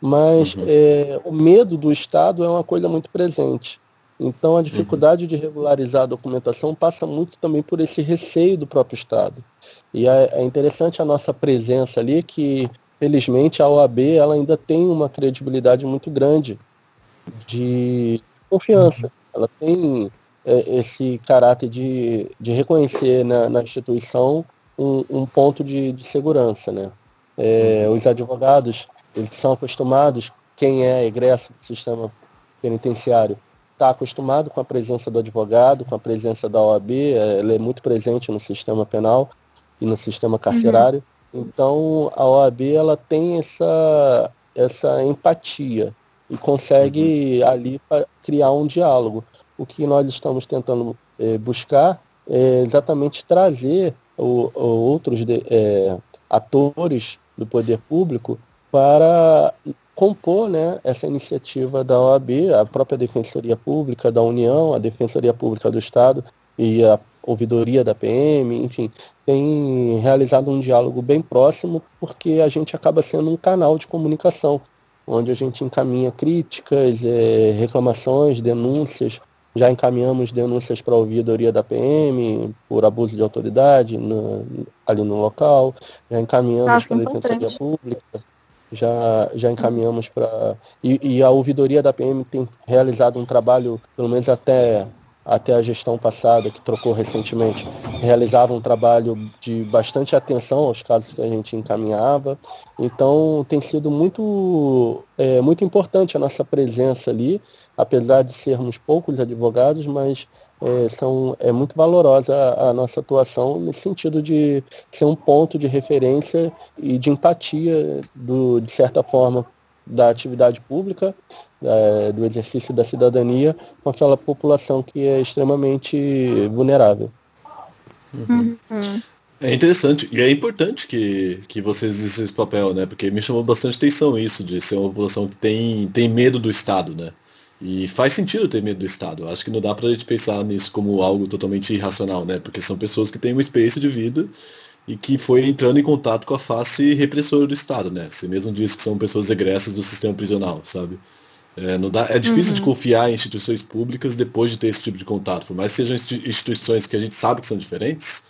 E: Mas uhum. é, o medo do Estado é uma coisa muito presente. Então a dificuldade uhum. de regularizar a documentação passa muito também por esse receio do próprio Estado. E é, é interessante a nossa presença ali, que felizmente a OAB ela ainda tem uma credibilidade muito grande de confiança. Ela tem é, esse caráter de, de reconhecer na, na instituição um, um, ponto de, de segurança. Né? É, os advogados eles são acostumados, quem é egresso do sistema penitenciário está acostumado com a presença do advogado, com a presença da OAB, é, ela é muito presente no sistema penal e no sistema carcerário. Uhum. Então a OAB ela tem essa, essa empatia e consegue uhum. ali criar um diálogo. O que nós estamos tentando é, buscar é exatamente trazer o, o outros de, é, atores do poder público para compor né, essa iniciativa da OAB, a própria Defensoria Pública da União, a Defensoria Pública do Estado e a ouvidoria da PM, enfim, tem realizado um diálogo bem próximo porque a gente acaba sendo um canal de comunicação, onde a gente encaminha críticas, é, reclamações, denúncias já encaminhamos denúncias para a ouvidoria da PM por abuso de autoridade no, ali no local, já encaminhamos para a Defensoria Pública, já, já encaminhamos para. E, e, a ouvidoria da PM tem realizado um trabalho, pelo menos até até a gestão passada, que trocou recentemente, realizava um trabalho de bastante atenção aos casos que a gente encaminhava. Então, tem sido muito, é, muito importante a nossa presença ali, apesar de sermos poucos advogados, mas é, são, é muito valorosa a, a, nossa atuação nesse sentido de ser um ponto de referência e de empatia, do, de certa forma, da atividade pública, é, do exercício da cidadania com aquela população que é extremamente vulnerável.
A: Uhum. É interessante e é importante que, que vocês exerçam esse papel, né? Porque me chamou bastante atenção isso, de ser uma população que tem, tem medo do Estado, né? E faz sentido ter medo do Estado. Eu acho que não dá pra gente pensar nisso como algo totalmente irracional, né? Porque são pessoas que têm uma experiência de vida e que foi entrando em contato com a face repressora do Estado, né? Você mesmo disse que são pessoas egressas do sistema prisional, sabe? É, não dá, é difícil uhum. de confiar em instituições públicas depois de ter esse tipo de contato. Por mais que sejam instituições que a gente sabe que são diferentes,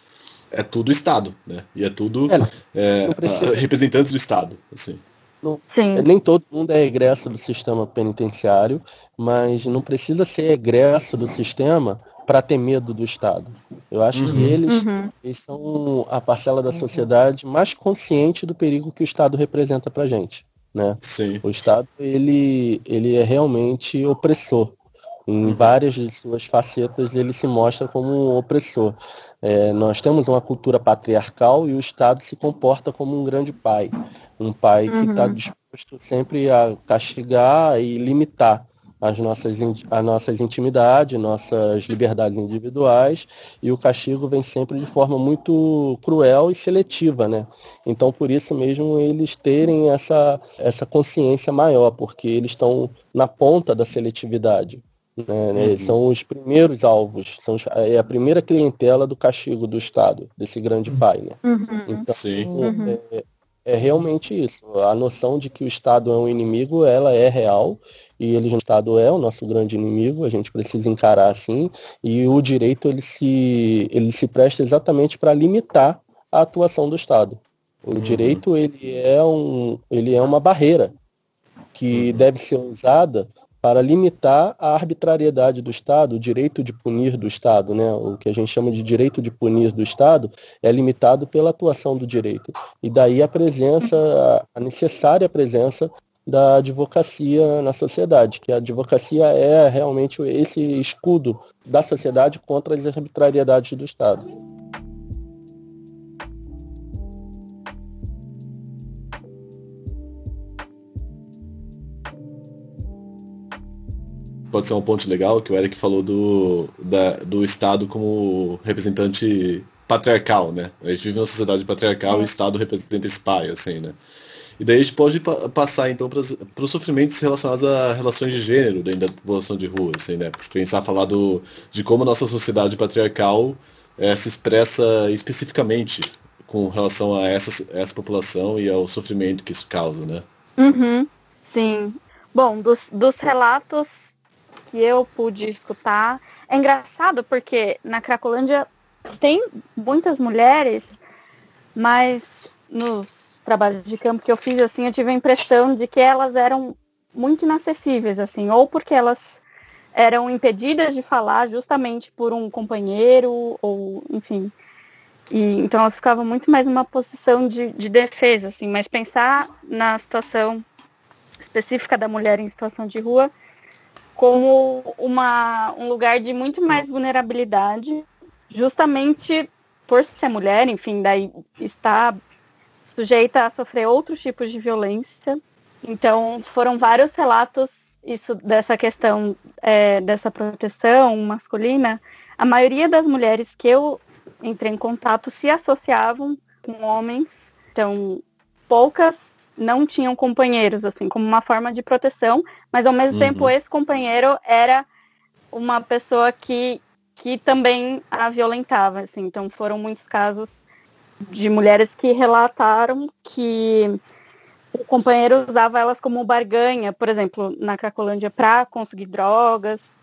A: é tudo Estado, né? E é tudo é, é, representantes do Estado, assim.
E: Não, nem todo mundo é egresso do sistema penitenciário, mas não precisa ser egresso do sistema para ter medo do Estado. Eu acho uhum. que eles, uhum. eles, são a parcela da sociedade mais consciente do perigo que o Estado representa para a gente. Né?
A: Sim.
E: O Estado ele, ele é realmente opressor. Em uhum. várias de suas facetas ele se mostra como um opressor. É, nós temos uma cultura patriarcal e o Estado se comporta como um grande pai. Um pai que está uhum. disposto sempre a castigar e limitar as nossas, as nossas intimidades, nossas liberdades individuais, e o castigo vem sempre de forma muito cruel e seletiva, né? Então, por isso mesmo, eles terem essa, essa consciência maior, porque eles estão na ponta da seletividade. Né? Uhum. São os primeiros alvos, são, é a primeira clientela do castigo do Estado, desse grande pai. Né?
C: Uhum.
A: Então, Sim.
E: Uhum. É, é realmente isso. A noção de que o Estado é um inimigo, ela é real e ele, o Estado é o nosso grande inimigo, a gente precisa encarar assim, e o direito ele se, ele se presta exatamente para limitar a atuação do Estado. O uhum. direito ele é, um, ele é uma barreira que uhum. deve ser usada para limitar a arbitrariedade do Estado, o direito de punir do Estado, né? o que a gente chama de direito de punir do Estado, é limitado pela atuação do direito. E daí a presença, a necessária presença da advocacia na sociedade, que a advocacia é realmente esse escudo da sociedade contra as arbitrariedades do Estado.
A: Pode ser um ponto legal que o Eric falou do, da, do Estado como representante patriarcal, né? A gente vive uma sociedade patriarcal é. e o Estado representa esse pai, assim, né? E daí a gente pode pa passar então para os sofrimentos relacionados a relações de gênero dentro da população de rua, assim, né? Pensar falar do, de como a nossa sociedade patriarcal é, se expressa especificamente com relação a essa, essa população e ao sofrimento que isso causa, né?
C: Uhum, sim. Bom, dos, dos relatos que eu pude escutar. É engraçado porque na Cracolândia tem muitas mulheres, mas nos trabalhos de campo que eu fiz, assim, eu tive a impressão de que elas eram muito inacessíveis, assim, ou porque elas eram impedidas de falar justamente por um companheiro, ou, enfim. E, então elas ficavam muito mais numa posição de, de defesa, assim, mas pensar na situação específica da mulher em situação de rua como uma, um lugar de muito mais vulnerabilidade, justamente por ser mulher, enfim, daí está sujeita a sofrer outros tipos de violência. Então, foram vários relatos isso dessa questão é, dessa proteção masculina. A maioria das mulheres que eu entrei em contato se associavam com homens. Então, poucas não tinham companheiros, assim, como uma forma de proteção, mas ao mesmo uhum. tempo esse companheiro era uma pessoa que, que também a violentava, assim. Então, foram muitos casos de mulheres que relataram que o companheiro usava elas como barganha, por exemplo, na Cracolândia, para conseguir drogas.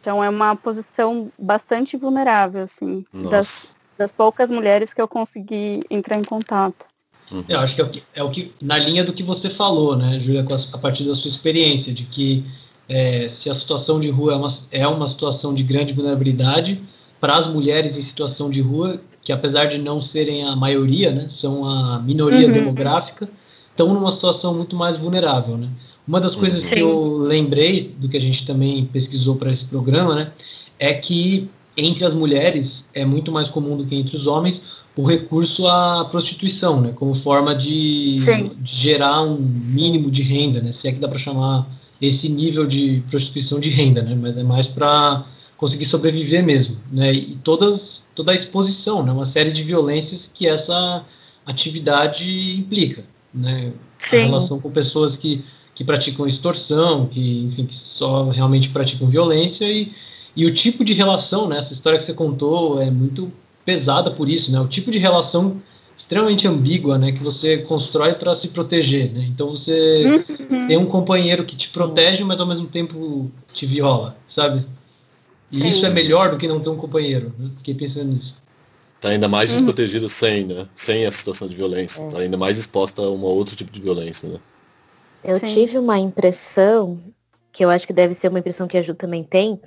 C: Então é uma posição bastante vulnerável, assim, das, das poucas mulheres que eu consegui entrar em contato.
B: Uhum. Eu acho que é, o que é o que, na linha do que você falou, né, Júlia, a, partir da sua experiência, de que é, se a situação de rua é uma, é uma situação de grande vulnerabilidade para as mulheres em situação de rua, que apesar de não serem a maioria, né, são a minoria uhum. demográfica, estão numa situação muito mais vulnerável, né? Uma das coisas Sim. que eu lembrei do que a gente também pesquisou para esse programa, né, é que entre as mulheres é muito mais comum do que entre os homens o recurso à prostituição, né, como forma de, de gerar um mínimo de renda, né, se é que dá para chamar esse nível de prostituição de renda, né, mas é mais para conseguir sobreviver mesmo, né, e todas toda a exposição, né, uma série de violências que essa atividade implica né? Sim. A relação com pessoas que, que praticam extorsão, que, enfim, que só realmente praticam violência e, e o tipo de relação, né? Essa história que você contou é muito pesada por isso, né? O tipo de relação extremamente ambígua, né? Que você constrói para se proteger, né? Então você uhum. tem um companheiro que te protege, mas ao mesmo tempo te viola, sabe? E Sim. isso é melhor do que não ter um companheiro. Né? Fiquei pensando nisso.
A: Tá ainda mais uhum. desprotegido uhum. sem, né? Sem a situação de violência. É. Tá ainda mais exposta a um outro tipo de violência, né?
D: Eu Sim. tive uma impressão, que eu acho que deve ser uma impressão que a Ju também tem.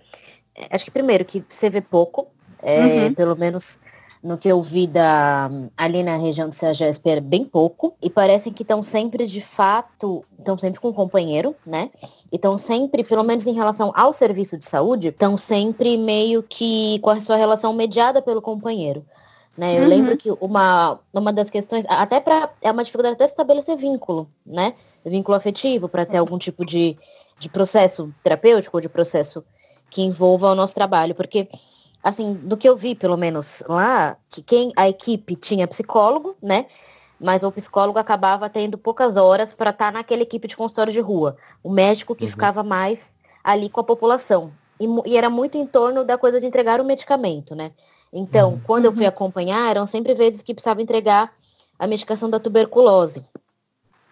D: É, acho que primeiro que você vê pouco, é, uhum. pelo menos no que eu vi da, ali na região do CEAGESP era bem pouco. E parece que estão sempre, de fato, estão sempre com um companheiro, né? E estão sempre, pelo menos em relação ao serviço de saúde, estão sempre meio que com a sua relação mediada pelo companheiro. Né? Eu uhum. lembro que uma, uma das questões, até para é uma dificuldade até estabelecer vínculo, né? Vínculo afetivo, para ter algum tipo de, de processo terapêutico ou de processo que envolva o nosso trabalho. Porque, assim, do que eu vi, pelo menos lá, que quem a equipe tinha psicólogo, né? Mas o psicólogo acabava tendo poucas horas para estar tá naquela equipe de consultório de rua. O médico que uhum. ficava mais ali com a população. E, e era muito em torno da coisa de entregar o medicamento, né? Então, uhum. quando eu fui acompanhar, eram sempre vezes que precisava entregar a medicação da tuberculose.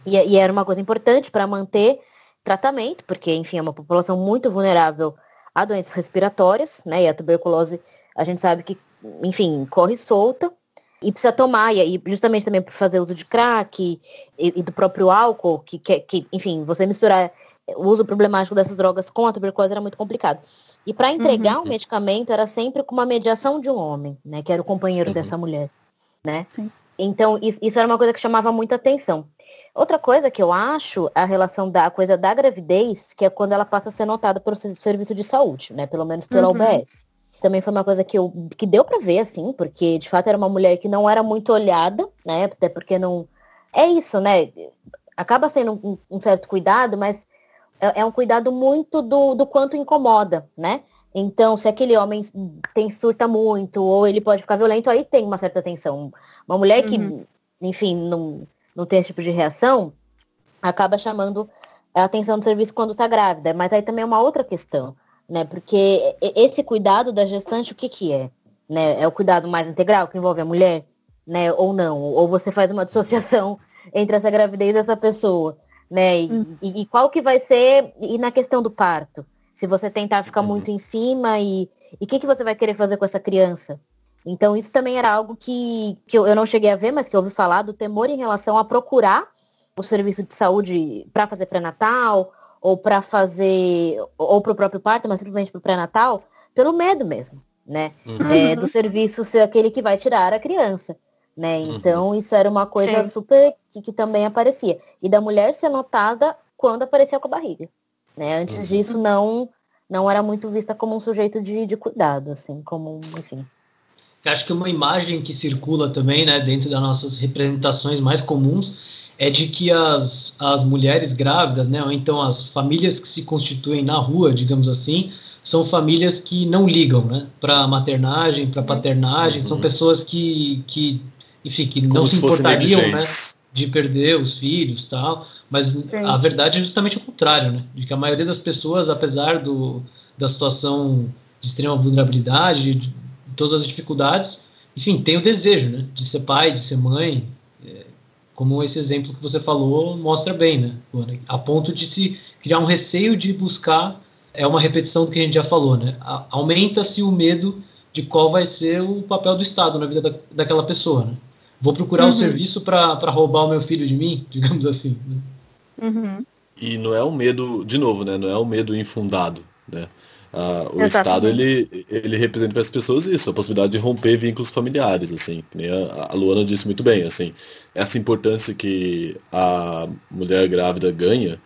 D: E, e era uma coisa importante para manter tratamento, porque, enfim, é uma população muito vulnerável a doenças respiratórias, né? E a tuberculose, a gente sabe que, enfim, corre solta e precisa tomar, e justamente também por fazer uso de crack e, e do próprio álcool, que, que, que, enfim, você misturar o uso problemático dessas drogas com a tuberculose era muito complicado. E para entregar uhum. o medicamento era sempre com uma mediação de um homem, né? Que era o companheiro Sim. dessa mulher, né? Sim. Então, isso, era uma coisa que chamava muita atenção. Outra coisa que eu acho a relação da coisa da gravidez, que é quando ela passa a ser notada pelo serviço de saúde, né? Pelo menos pela uhum. UBS. Também foi uma coisa que, eu, que deu para ver, assim, porque de fato era uma mulher que não era muito olhada, né? Até porque não. É isso, né? Acaba sendo um, um certo cuidado, mas é, é, um cuidado muito do, do quanto incomoda, né? Então, se aquele homem tem surta muito, ou ele pode ficar violento, aí tem uma certa tensão. Uma mulher que, uhum. enfim, não, não tem esse tipo de reação, acaba chamando a atenção do serviço quando está grávida. Mas aí também é uma outra questão, né? Porque esse cuidado da gestante, o que que é? Né? É o cuidado mais integral, que envolve a mulher, né? Ou não? Ou você faz uma [LAUGHS] dissociação entre essa gravidez dessa pessoa né? E, uhum. e, e, qual que vai ser, e na questão do parto? Se você tentar ficar uhum. muito em cima e o que, que você vai querer fazer com essa criança? Então isso também era algo que, que eu, eu não cheguei a ver, mas que eu ouvi falar do temor em relação a procurar o serviço de saúde para fazer pré-natal ou para fazer ou para o próprio parto, mas simplesmente para o pré-natal, pelo medo mesmo, né? Uhum. É, do serviço ser aquele que vai tirar a criança né? Uhum. Então uhum. isso era uma coisa Sim. super que, que, também aparecia. E da mulher ser notada quando aparecia com a barriga. Né? Antes uhum. disso não não era muito vista como um sujeito de, de cuidado, assim, como, enfim.
B: Acho que uma imagem que circula também, né, dentro das nossas representações mais comuns, é de que as, as mulheres grávidas, né, ou então as famílias que se constituem na rua, digamos assim, são famílias que não ligam, né, para maternagem, para paternagem, uhum. são pessoas que, que enfim, que Como não se, se importariam, né, de perder os filhos, tal. Mas Sim. a verdade é justamente o contrário, né, de que a maioria das pessoas, apesar do, da situação de extrema vulnerabilidade, de, todas as dificuldades, enfim, tem o desejo, né, de ser pai, de ser mãe, é, como esse exemplo que você falou mostra bem, né, a ponto de se criar um receio de buscar é uma repetição do que a gente já falou, né? Aumenta-se o medo de qual vai ser o papel do Estado na vida da, daquela pessoa, né? Vou procurar uhum. um serviço para roubar o meu filho de mim, [LAUGHS] digamos assim. Né?
C: Uhum.
A: E não é um medo, de novo, né? Não é um medo infundado, né? Ah, o. Estado ele, ele representa para as pessoas isso, a possibilidade de romper vínculos familiares, assim. A, Luana disse muito bem, assim, essa importância que a mulher grávida ganha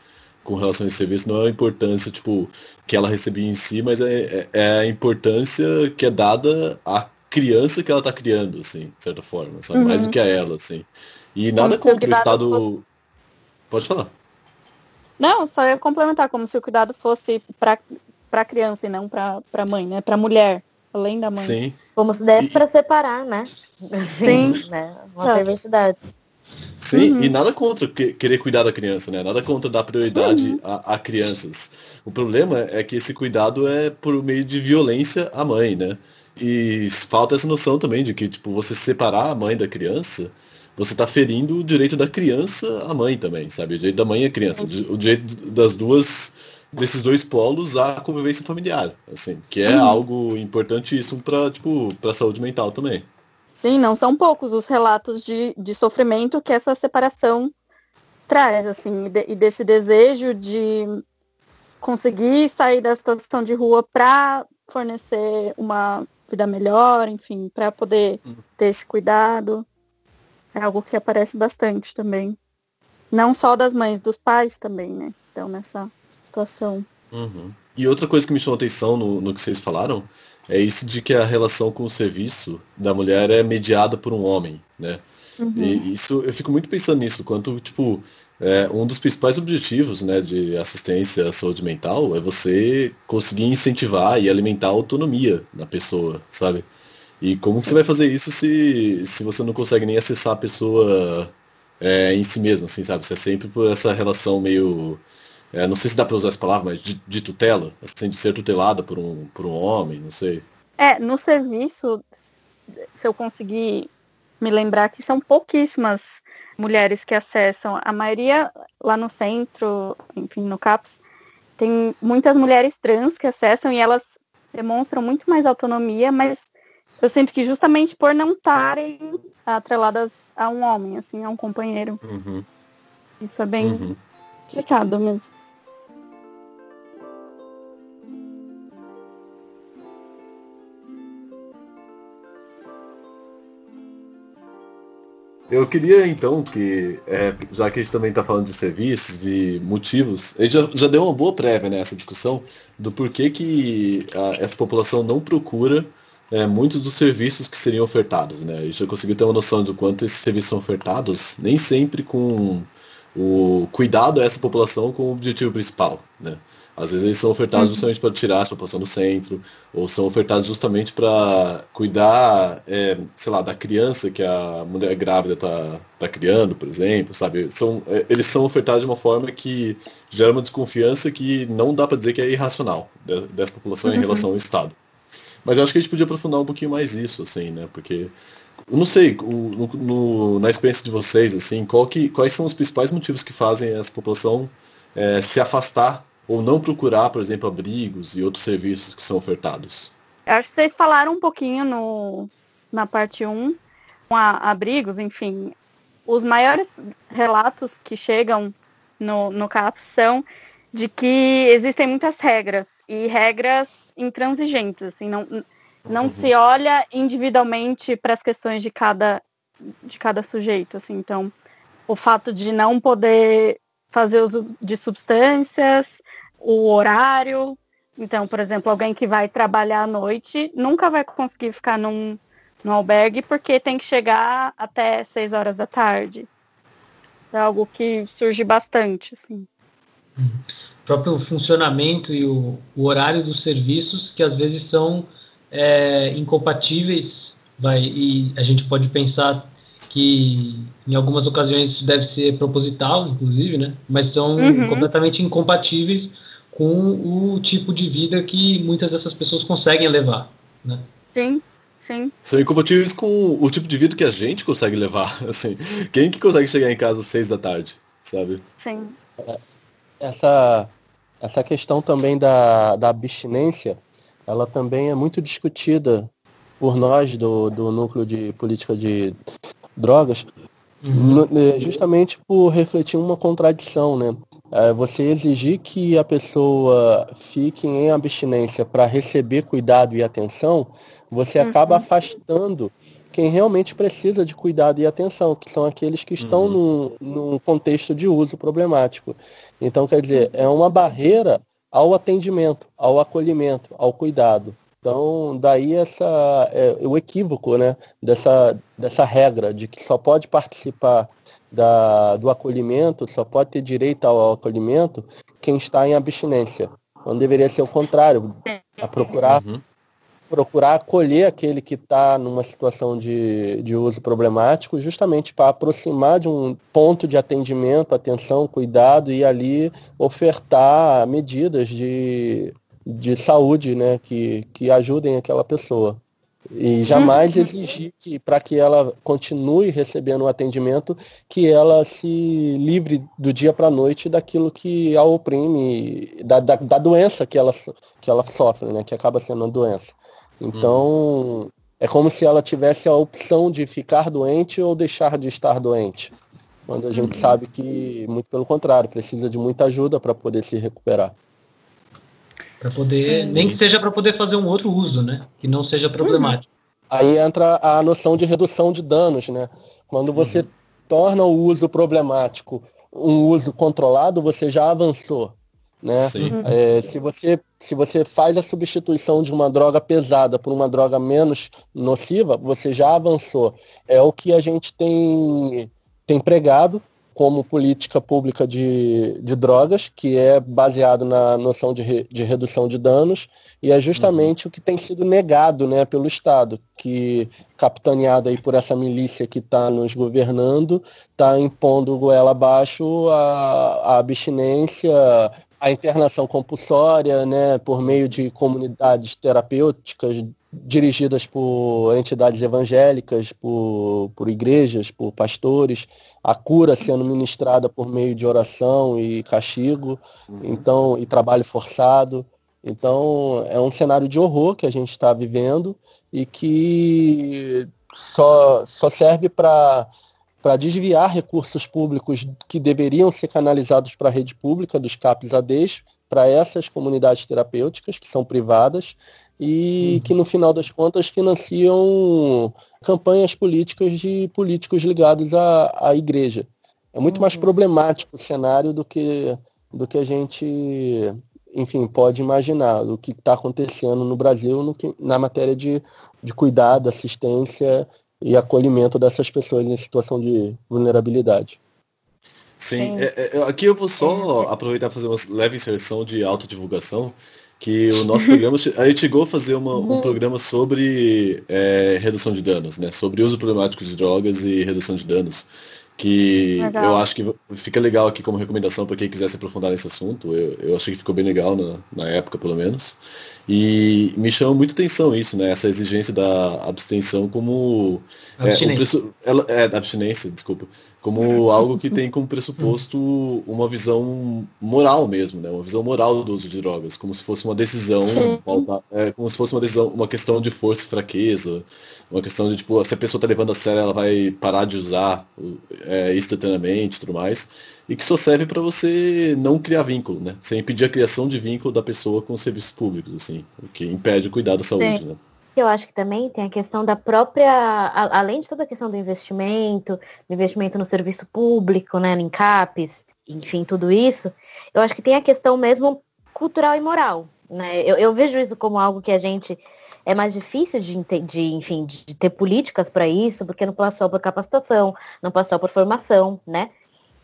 A: com relação a esse serviço não é a importância, tipo, que ela recebia em si, mas é, é, é a importância que é dada à criança que ela está criando, assim, de certa forma, sabe? Uhum. Mais do que a ela, assim. E nada contra o Estado. Pode falar.
C: Não, só ia complementar, como se o cuidado fosse para a criança e não para a mãe, né? Para a mulher, além da mãe.
A: Sim.
D: Como se desse e... para separar, né?
C: Sim. [LAUGHS]
D: né? Uma perversidade.
A: Sim, uhum. e nada contra querer cuidar da criança, né? Nada contra dar prioridade uhum. a, a, crianças. O problema é que esse cuidado é por meio de violência à mãe, né? E falta essa noção também de que, tipo, você separar a mãe da criança, você está ferindo o direito da criança à mãe também, sabe? O direito da mãe à criança. O direito das duas, desses dois polos à convivência familiar, assim, que é uhum. algo importantíssimo para, tipo, para saúde mental também.
C: Sim, não são poucos os relatos de, de sofrimento que essa separação traz, assim, e, de, e desse desejo de conseguir sair da situação de rua para fornecer uma vida melhor, enfim, para poder uhum. ter esse cuidado. É algo que aparece bastante também. Não só das mães, dos pais também, né? Então, nessa situação.
A: Uhum. E outra coisa que me chamou atenção no, no que vocês falaram é isso de que a relação com o serviço da mulher é mediada por um homem, né? Uhum. E isso, eu fico muito pensando nisso, quanto, tipo, é, um dos principais objetivos, né, de assistência à saúde mental é você conseguir incentivar e alimentar a autonomia da pessoa, sabe? E como que você vai fazer isso se, se você não consegue nem acessar a pessoa é, em si mesmo, assim, sabe? Você é sempre por essa relação meio é, não sei se dá para usar essa palavra, mas de, de, tutela, assim, de ser tutelada por um, por um homem, não sei.
C: É, no serviço, se eu conseguir me lembrar que são pouquíssimas mulheres que acessam. A maioria lá no centro, enfim, no CAPS, tem muitas mulheres trans que acessam e elas demonstram muito mais autonomia, mas eu sinto que justamente por não estarem atreladas a um homem, assim, a um companheiro.
A: Uhum.
C: Isso é bem uhum. complicado mesmo.
A: Eu queria então que, é, já que a gente também está falando de serviços, de motivos, a gente já, já deu uma boa prévia nessa né, discussão do porquê que a, essa população não procura é, muitos dos serviços que seriam ofertados. Né? A gente já conseguiu ter uma noção de quanto esses serviços são ofertados, nem sempre com o cuidado a essa população como objetivo principal. Né? Às vezes eles são ofertados uhum. justamente para tirar a população do centro, ou são ofertados justamente para cuidar, é, sei lá, da criança que a mulher grávida está tá criando, por exemplo, sabe? São, é, eles são ofertados de uma forma que gera uma desconfiança que não dá para dizer que é irracional dessa população uhum. em relação ao Estado. Mas eu acho que a gente podia aprofundar um pouquinho mais isso, assim, né? Porque eu não sei, no, no, na experiência de vocês, assim, que, quais são os principais motivos que fazem essa população é, se afastar ou não procurar, por exemplo, abrigos e outros serviços que são ofertados?
C: Acho que vocês falaram um pouquinho no, na parte 1, com abrigos, enfim. Os maiores relatos que chegam no, no CAPS são de que existem muitas regras, e regras intransigentes, assim, não, não uhum. se olha individualmente para as questões de cada, de cada sujeito, assim, então o fato de não poder fazer uso de substâncias, o horário. Então, por exemplo, alguém que vai trabalhar à noite nunca vai conseguir ficar num, num albergue porque tem que chegar até 6 horas da tarde. É algo que surge bastante, assim.
B: O próprio funcionamento e o, o horário dos serviços, que às vezes são é, incompatíveis, vai, e a gente pode pensar que em algumas ocasiões isso deve ser proposital, inclusive, né? Mas são uhum. completamente incompatíveis com o tipo de vida que muitas dessas pessoas conseguem levar, né?
C: Sim, sim.
A: São incompatíveis com o tipo de vida que a gente consegue levar, [LAUGHS] assim. Quem que consegue chegar em casa às seis da tarde, sabe?
C: Sim.
E: Essa, essa questão também da, da abstinência, ela também é muito discutida por nós do, do núcleo de política de drogas, uhum. É, justamente por refletir uma contradição, né? É, você exigir que a pessoa fique em abstinência para receber cuidado e atenção, você uhum. acaba afastando quem realmente precisa de cuidado e atenção, que são aqueles que estão uhum. num, num contexto de uso problemático. Então, quer dizer, é uma barreira ao atendimento, ao acolhimento, ao cuidado. Então, daí essa, é, o equívoco né, dessa, dessa regra de que só pode participar da, do acolhimento, só pode ter direito ao acolhimento quem está em abstinência. Não deveria ser o contrário, a procurar, uhum. Procurar acolher aquele que está numa situação de, de uso problemático, justamente para aproximar de um ponto de atendimento, atenção, cuidado e ali ofertar medidas de de saúde, né, que, que ajudem aquela pessoa. E jamais uhum. exigir que, para que ela continue recebendo o atendimento, que ela se livre do dia para a noite daquilo que a oprime, da, da, da, doença que ela, que ela sofre, né, que acaba sendo uma doença. Então, uhum. é como se ela tivesse a opção de ficar doente ou deixar de estar doente. Quando a gente uhum. sabe que, muito pelo contrário, precisa de muita ajuda para poder se recuperar.
B: Para poder, nem que seja para poder fazer um outro uso, né? Que não seja problemático.
E: Aí entra a noção de redução de danos, né? Quando você uhum. torna o uso problemático um uso controlado, você já avançou. Né? Uhum. É, se, você, se você faz a substituição de uma droga pesada por uma droga menos nociva, você já avançou. É o que a gente tem, tem pregado como política pública de, de drogas, que é baseado na noção de, re, de redução de danos, e é justamente uhum. o que tem sido negado né, pelo Estado, que, capitaneado aí por essa milícia que está nos governando, está impondo goela abaixo a, a abstinência, a internação compulsória, né, por meio de comunidades terapêuticas dirigidas por entidades evangélicas, por, por igrejas, por pastores, a cura sendo ministrada por meio de oração e castigo, uhum. então e trabalho forçado. Então é um cenário de horror que a gente está vivendo e que só, só serve para para desviar recursos públicos que deveriam ser canalizados para a rede pública dos CAPs ADs para essas comunidades terapêuticas que são privadas e que no final das contas financiam campanhas políticas de políticos ligados à, à igreja. É muito uhum. mais problemático o cenário do que, do que a gente, enfim, pode imaginar, do que está acontecendo no Brasil no que, na matéria de, de cuidado, assistência e acolhimento dessas pessoas em situação de vulnerabilidade.
A: Sim, é, é, aqui eu vou só aproveitar para fazer uma leve inserção de autodivulgação que o nosso [LAUGHS] programa, a gente chegou a fazer uma, um programa sobre é, redução de danos, né? Sobre uso problemático de drogas e redução de danos. Que legal. eu acho que fica legal aqui como recomendação para quem quiser se aprofundar nesse assunto. Eu, eu achei que ficou bem legal na, na época, pelo menos. E me chama muita atenção isso, né? Essa exigência da abstenção como.
B: Abstinência. É, um preço,
A: ela, é, da abstinência, desculpa como algo que tem como pressuposto uma visão moral mesmo, né? Uma visão moral do uso de drogas, como se fosse uma decisão, é, como se fosse uma decisão, uma questão de força e fraqueza, uma questão de tipo, se a pessoa está levando a sério, ela vai parar de usar é, instantaneamente, tudo mais, e que só serve para você não criar vínculo, né? Sem impedir a criação de vínculo da pessoa com os serviços públicos, assim, o que impede o cuidado da saúde, Sim. né?
D: Eu acho que também tem a questão da própria, além de toda a questão do investimento, do investimento no serviço público, né, em CAPES, enfim, tudo isso, eu acho que tem a questão mesmo cultural e moral. Né? Eu, eu vejo isso como algo que a gente é mais difícil de, de enfim, de ter políticas para isso, porque não passa só por capacitação, não passa só por formação, né?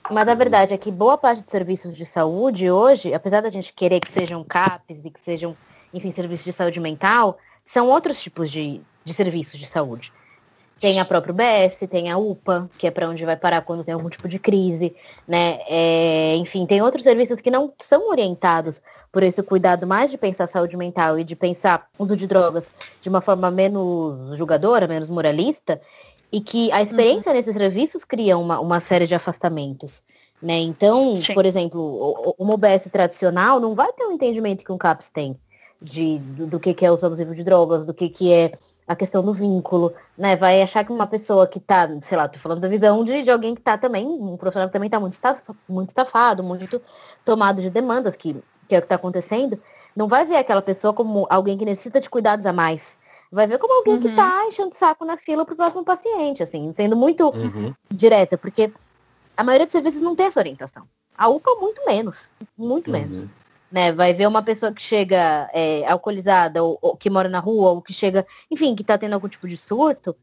D: Mas a verdade é que boa parte dos serviços de saúde hoje, apesar da gente querer que sejam CAPs e que sejam, enfim, serviços de saúde mental, são outros tipos de, de serviços de saúde. Tem a própria UBS, tem a UPA, que é para onde vai parar quando tem algum tipo de crise, né? É, enfim, tem outros serviços que não são orientados por esse cuidado mais de pensar saúde mental e de pensar uso de drogas de uma forma menos julgadora, menos moralista, e que a experiência uhum. nesses serviços cria uma, uma série de afastamentos. Né? Então, Sim. por exemplo, uma UBS tradicional não vai ter o um entendimento que um CAPS tem de, do, do que, que é o abusivo de drogas, do que, que é a questão do vínculo, né? Vai achar que uma pessoa que tá, sei lá, tô falando da visão de, de alguém que tá também, um profissional que também tá muito, muito estafado, muito tomado de demandas, que, que é o que tá acontecendo, não vai ver aquela pessoa como alguém que necessita de cuidados a mais. Vai ver como alguém uhum. que tá enchendo saco na fila pro próximo paciente, assim, sendo muito uhum. direta, porque a maioria dos serviços não tem essa orientação. A UPA muito menos, muito uhum. menos né? Vai ver uma pessoa que chega é, alcoolizada ou, ou, que mora na rua ou que chega, enfim, que está tendo algum tipo de surto,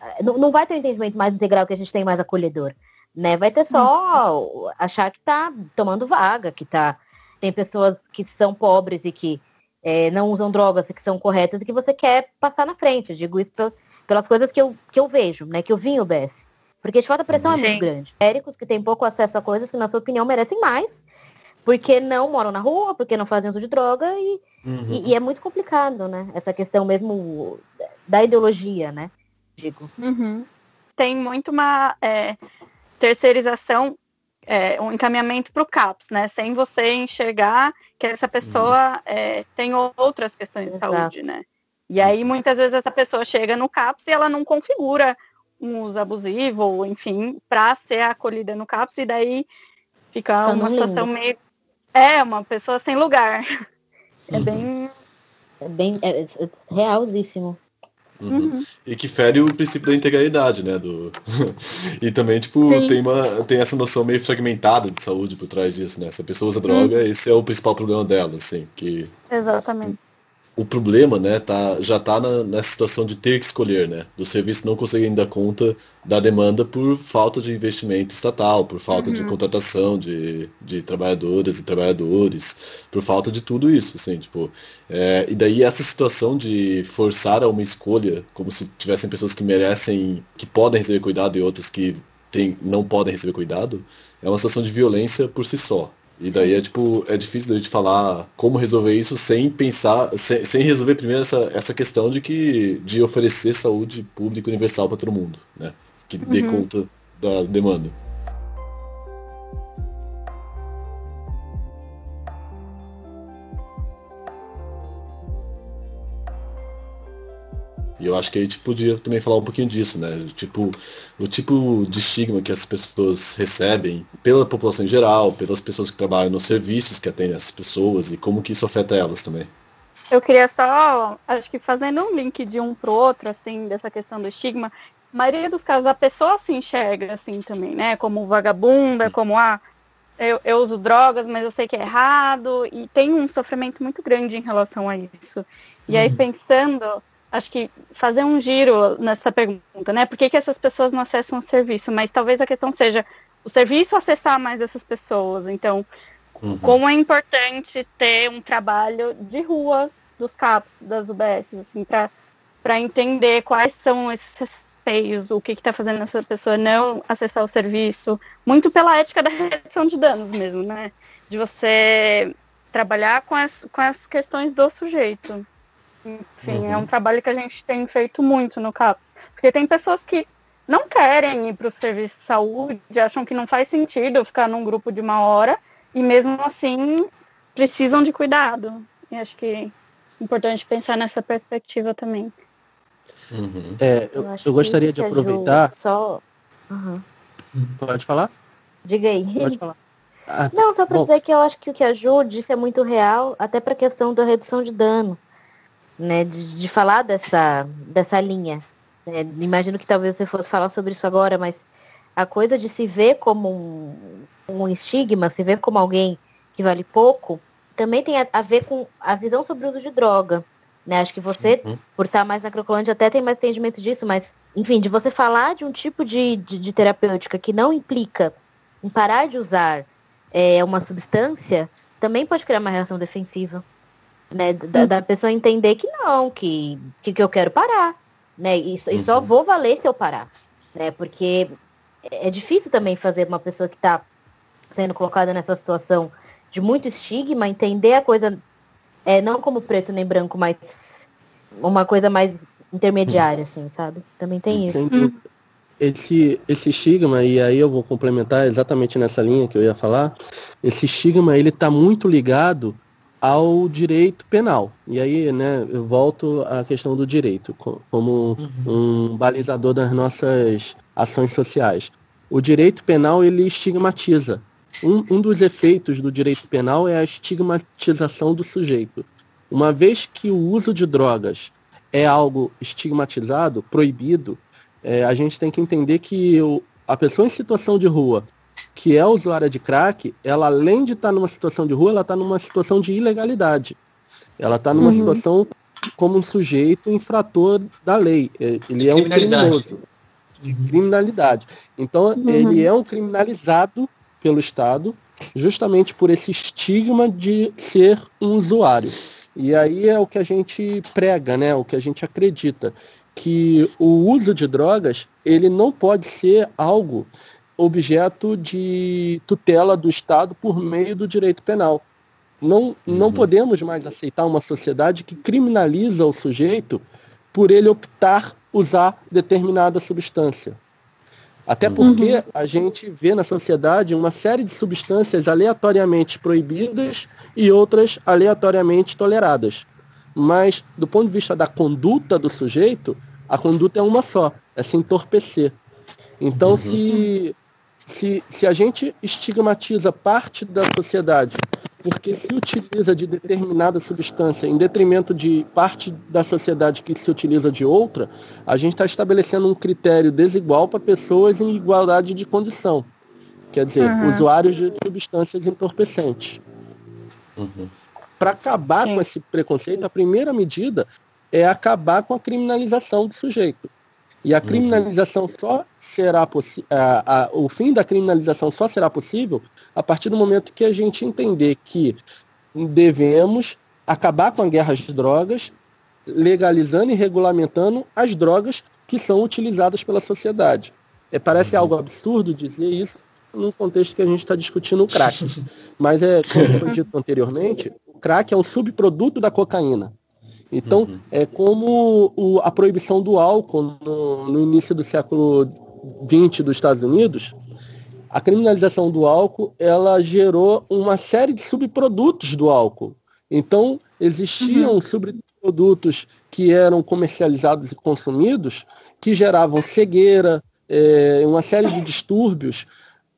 D: é, não, não vai ter um entendimento mais integral que a gente tem mais acolhedor, né? Vai ter só uhum. achar que está tomando vaga, que tá tem pessoas que são pobres e que é, não usam drogas e que são corretas e que você quer passar na frente. Eu digo isso pelas coisas que eu, que eu vejo, né? Que eu vi em UBS. Porque de fato a pressão Sim. é muito grande. Érico que têm pouco acesso a coisas que, na sua opinião, merecem mais porque não moram na rua, porque não fazem uso de droga e, uhum. e, e, é muito complicado, né? Essa questão mesmo da ideologia, né? Digo.
C: Uhum. Tem muito uma é, terceirização, é, um encaminhamento para o CAPS, né? Sem você enxergar que essa pessoa uhum. é, tem outras questões Exato. de saúde, né? E aí muitas vezes essa pessoa chega no CAPS e ela não configura um uso abusivo, enfim, para ser acolhida no CAPS e daí fica tá uma situação meio é, uma pessoa sem lugar. [LAUGHS] É bem.
D: É bem. É, é realzíssimo.
A: Uhum. Uhum. E que fere o princípio da integralidade, né? Do... [LAUGHS] e também, tipo, tem, uma, tem essa noção meio fragmentada de saúde por trás disso, né? Se a pessoa usa droga, uhum. esse é o principal problema dela, assim. Que...
C: Exatamente
A: o problema, né, tá, já está nessa situação de ter que escolher, né, do serviço não conseguirem dar conta da demanda por falta de investimento estatal, por falta uhum. de contratação de, de trabalhadoras e trabalhadores, por falta de tudo isso, assim, tipo, é, e daí essa situação de forçar a uma escolha, como se tivessem pessoas que merecem, que podem receber cuidado e outras que tem, não podem receber cuidado, é uma situação de violência por si só, e daí é tipo, é difícil a gente falar como resolver isso sem pensar, sem, sem resolver primeiro essa, essa questão de que de oferecer saúde pública universal para todo mundo, né? Que dê uhum. conta da demanda. E eu acho que a gente podia também falar um pouquinho disso, né? Tipo, o tipo de estigma que as pessoas recebem pela população em geral, pelas pessoas que trabalham nos serviços que atendem essas pessoas e como que isso afeta elas também.
C: Eu queria só, acho que fazendo um link de um pro outro, assim, dessa questão do estigma, a maioria dos casos a pessoa se enxerga assim também, né? Como vagabunda, como ah, eu, eu uso drogas, mas eu sei que é errado, e tem um sofrimento muito grande em relação a isso. E aí uhum. pensando acho que fazer um giro nessa pergunta, né? Por que, que essas pessoas não acessam o serviço? Mas talvez a questão seja o serviço acessar mais essas pessoas. Então, uhum. como é importante ter um trabalho de rua dos CAPs, das UBS, assim, para entender quais são esses receios, o que está fazendo essa pessoa não acessar o serviço, muito pela ética da redução de danos mesmo, né? De você trabalhar com as, com as questões do sujeito. Enfim, uhum. é um trabalho que a gente tem feito muito no CAPS. Porque tem pessoas que não querem ir para o serviço de saúde, acham que não faz sentido ficar num grupo de uma hora e mesmo assim precisam de cuidado. E acho que é importante pensar nessa perspectiva também.
E: Uhum. É, eu, eu, eu gostaria de aproveitar.
D: Só... Uhum.
E: Pode falar?
D: Diga aí.
E: Pode falar.
D: Ah, não, só para dizer que eu acho que o que ajuda isso é muito real, até para a questão da redução de dano né, de, de falar dessa, dessa linha. É, imagino que talvez você fosse falar sobre isso agora, mas a coisa de se ver como um, um estigma, se ver como alguém que vale pouco, também tem a, a, ver com a visão sobre o uso de droga. Né? Acho que você, uhum. por estar mais na Crocolândia, até tem mais entendimento disso, mas, enfim, de você falar de um tipo de, de, de terapêutica que não implica em parar de usar é, uma substância, também pode criar uma reação defensiva. Né? Da, da pessoa entender que não, que, que, que eu quero parar. Né? E, e só uhum. vou valer se eu parar. Né? Porque é difícil também fazer uma pessoa que está sendo colocada nessa situação de muito estigma, entender a coisa é, não como preto nem branco, mas uma coisa mais intermediária, assim, sabe? Também tem isso.
E: Esse, esse estigma, e aí eu vou complementar exatamente nessa linha que eu ia falar, esse estigma ele está muito ligado ao direito penal. E aí, né, eu volto à questão do direito, como uhum. um balizador das nossas ações sociais. O direito penal, ele estigmatiza. Um, um dos efeitos do direito penal é a estigmatização do sujeito. Uma vez que o uso de drogas é algo estigmatizado, proibido, é, a gente tem que entender que o, a pessoa em situação de rua, que é usuária de crack, ela além de estar tá numa situação de rua, ela está numa situação de ilegalidade. Ela está numa uhum. situação como um sujeito infrator da lei. É, ele é um criminoso. De criminalidade. Então, uhum. ele é um criminalizado pelo Estado, justamente por esse estigma de ser um usuário. E aí é o que a gente prega, né? O que a gente acredita que o uso de drogas ele não pode ser algo objeto de tutela do Estado por meio do direito penal. Não, não uhum. podemos mais aceitar uma sociedade que criminaliza o sujeito por ele optar usar determinada substância. Até porque uhum. a gente vê na sociedade uma série de substâncias aleatoriamente proibidas e outras aleatoriamente toleradas. Mas, do ponto de vista da conduta do sujeito, a conduta é uma só, é se entorpecer. Então, uhum. se, se, se a gente estigmatiza parte da sociedade porque se utiliza de determinada substância em detrimento de parte da sociedade que se utiliza de outra, a gente está estabelecendo um critério desigual para pessoas em igualdade de condição. Quer dizer, uhum. usuários de substâncias entorpecentes. Uhum. Para acabar Sim. com esse preconceito, a primeira medida é acabar com a criminalização do sujeito. E a uhum. criminalização só será possível. O fim da criminalização só será possível a partir do momento que a gente entender que devemos acabar com a guerra às drogas, legalizando e regulamentando as drogas que são utilizadas pela sociedade. É, parece uhum. algo absurdo dizer isso num contexto que a gente está discutindo o crack. [LAUGHS] Mas é, como foi [LAUGHS] dito anteriormente, o crack é um subproduto da cocaína. Então, uhum. é como o, a proibição do álcool no, no início do século XX dos Estados Unidos, a criminalização do álcool, ela gerou uma série de subprodutos do álcool. Então, existiam uhum. subprodutos que eram comercializados e consumidos que geravam cegueira, é, uma série de distúrbios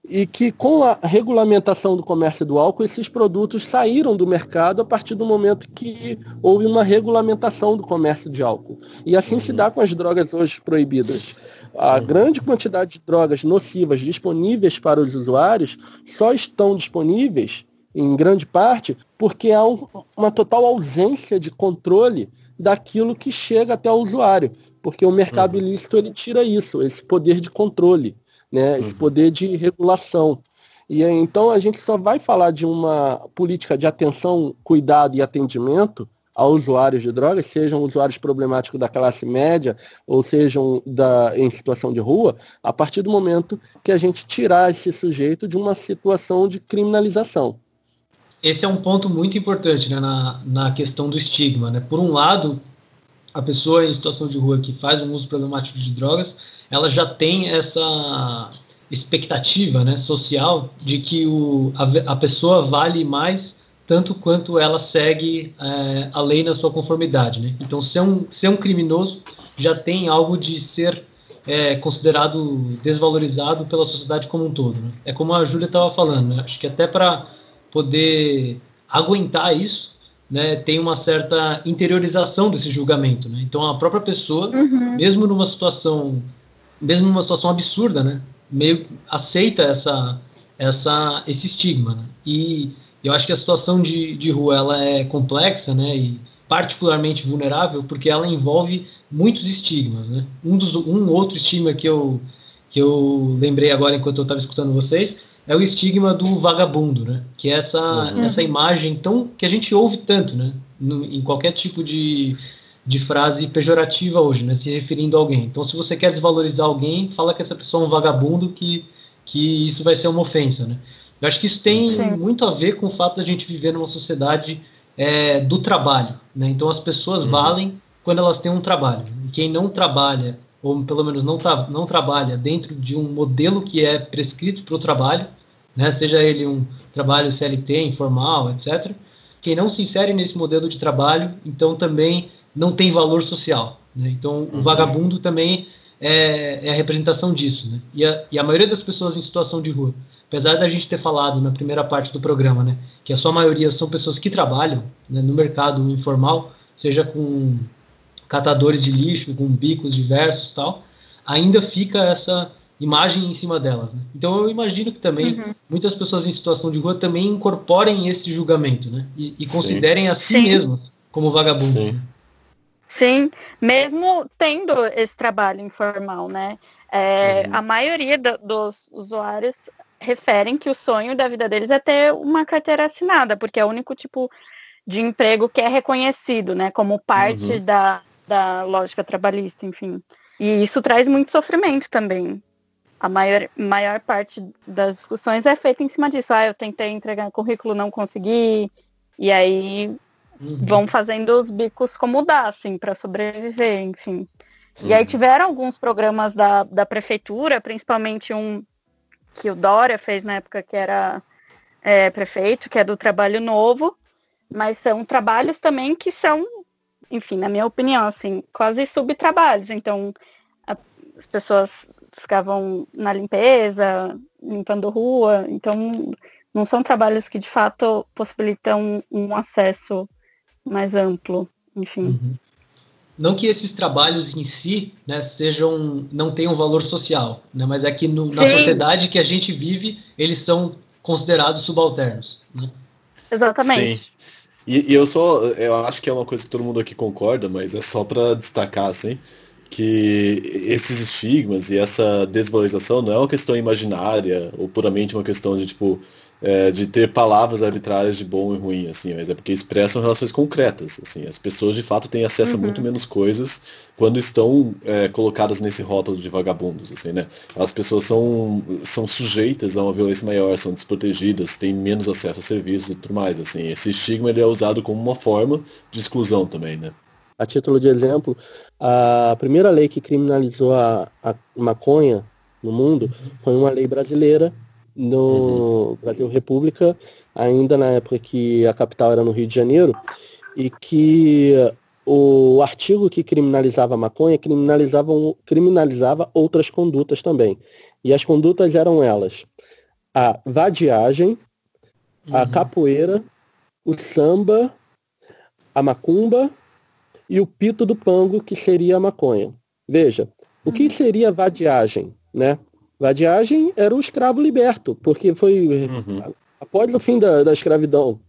E: e que com a regulamentação do comércio do álcool, esses produtos saíram do mercado a partir do momento que houve uma regulamentação do comércio de álcool. E assim se dá com as drogas hoje proibidas. A grande quantidade de drogas nocivas disponíveis para os usuários só estão disponíveis, em grande parte, porque há um, uma total ausência de controle daquilo que chega até o usuário. Porque o mercado uhum. ilícito ele tira isso, esse poder de controle né, esse uhum. poder de regulação. E então a gente só vai falar de uma política de atenção, cuidado e atendimento a usuários de drogas, sejam usuários problemáticos da classe média ou sejam da, em situação de rua, a partir do momento que a gente tirar esse sujeito de uma situação de criminalização.
B: Esse é um ponto muito importante né, na, na questão do estigma. Né? Por um lado, a pessoa em situação de rua que faz um uso problemático de drogas, ela já tem essa expectativa né, social de que o, a, a pessoa vale mais tanto quanto ela segue é, a lei na sua conformidade. Né? Então, ser um, ser um criminoso já tem algo de ser é, considerado desvalorizado pela sociedade como um todo. Né? É como a Júlia estava falando, né? acho que até para poder aguentar isso, né, tem uma certa interiorização desse julgamento. Né? Então, a própria pessoa, uhum. mesmo numa situação mesmo numa situação absurda, né? Meio aceita essa, essa, esse estigma. Né? E eu acho que a situação de, de rua ela é complexa, né? E particularmente vulnerável porque ela envolve muitos estigmas, né? Um, dos, um outro estigma que eu, que eu lembrei agora enquanto eu estava escutando vocês é o estigma do vagabundo, né? Que é essa, uhum. essa imagem tão que a gente ouve tanto, né? No, em qualquer tipo de, de frase pejorativa hoje, né? Se referindo a alguém. Então, se você quer desvalorizar alguém, fala que essa pessoa é um vagabundo, que, que isso vai ser uma ofensa, né? Eu acho que isso tem Sim. muito a ver com o fato da gente viver numa sociedade é, do trabalho, né? Então, as pessoas uhum. valem quando elas têm um trabalho. E quem não trabalha, ou pelo menos não, tra não trabalha dentro de um modelo que é prescrito para o trabalho, né? seja ele um trabalho CLT, informal, etc., quem não se insere nesse modelo de trabalho, então também não tem valor social. Né? Então, o uhum. vagabundo também é, é, a representação disso. Né? E, a, e a maioria das pessoas em situação de rua, apesar da gente ter falado na primeira parte do programa, né, que a sua maioria são pessoas que trabalham né, no mercado informal, seja com catadores de lixo, com bicos diversos tal, ainda fica essa imagem em cima delas. Né? Então eu imagino que também uhum. muitas pessoas em situação de rua também incorporem esse julgamento, né? E, e considerem Sim. a si Sim. mesmas como vagabundo. Sim. Né?
C: Sim, mesmo tendo esse trabalho informal, né? É, uhum. A maioria do, dos usuários referem que o sonho da vida deles é ter uma carteira assinada, porque é o único tipo de emprego que é reconhecido, né? Como parte uhum. da, da lógica trabalhista, enfim. E isso traz muito sofrimento também. A maior, maior parte das discussões é feita em cima disso. Ah, eu tentei entregar currículo, não consegui. E aí uhum. vão fazendo os bicos como dá, assim, para sobreviver, enfim. Uhum. E aí uhum. tiveram alguns programas da, da prefeitura, principalmente um que o Dória fez na época que era é, prefeito, que é do Trabalho Novo, mas são trabalhos também que são enfim, na minha opinião, assim, quase subtrabalhos. Então, a, as pessoas ficavam na limpeza, limpando rua. Então, não são trabalhos que de fato possibilitam um, acesso mais amplo, enfim. Uhum.
B: Não que esses trabalhos em si né, sejam, não tenham valor social, né, mas é que no, na sociedade que a gente vive, eles são considerados subalternos. Né?
C: Exatamente. Sim.
A: E, e, eu só, eu acho que é uma coisa que todo mundo aqui concorda, mas é só para destacar, assim, que esses estigmas e essa desvalorização não é uma questão imaginária ou puramente uma questão de, tipo, é, de ter palavras arbitrárias de bom e ruim, assim, mas é porque expressam relações concretas, assim, as pessoas de fato têm acesso uhum. a muito menos coisas quando estão é, colocadas nesse rótulo de vagabundos, assim, né? As pessoas são, são sujeitas a uma violência maior, são desprotegidas, têm menos acesso a serviços e tudo mais, assim, esse estigma ele é usado como uma forma de exclusão também, né?
E: A título de exemplo, a primeira lei que criminalizou a, a maconha no mundo foi uma lei brasileira no uhum. Brasil República, ainda na época que a capital era no Rio de Janeiro, e que o artigo que criminalizava a maconha criminalizava, criminalizava outras condutas também. E as condutas eram elas: a vadiagem, uhum. a capoeira, o samba, a macumba e o pito do pango, que seria a maconha. Veja, o que uhum. seria vadiagem, né? Vadiagem era o escravo liberto, porque foi uhum. após o fim da, da escravidão. [LAUGHS]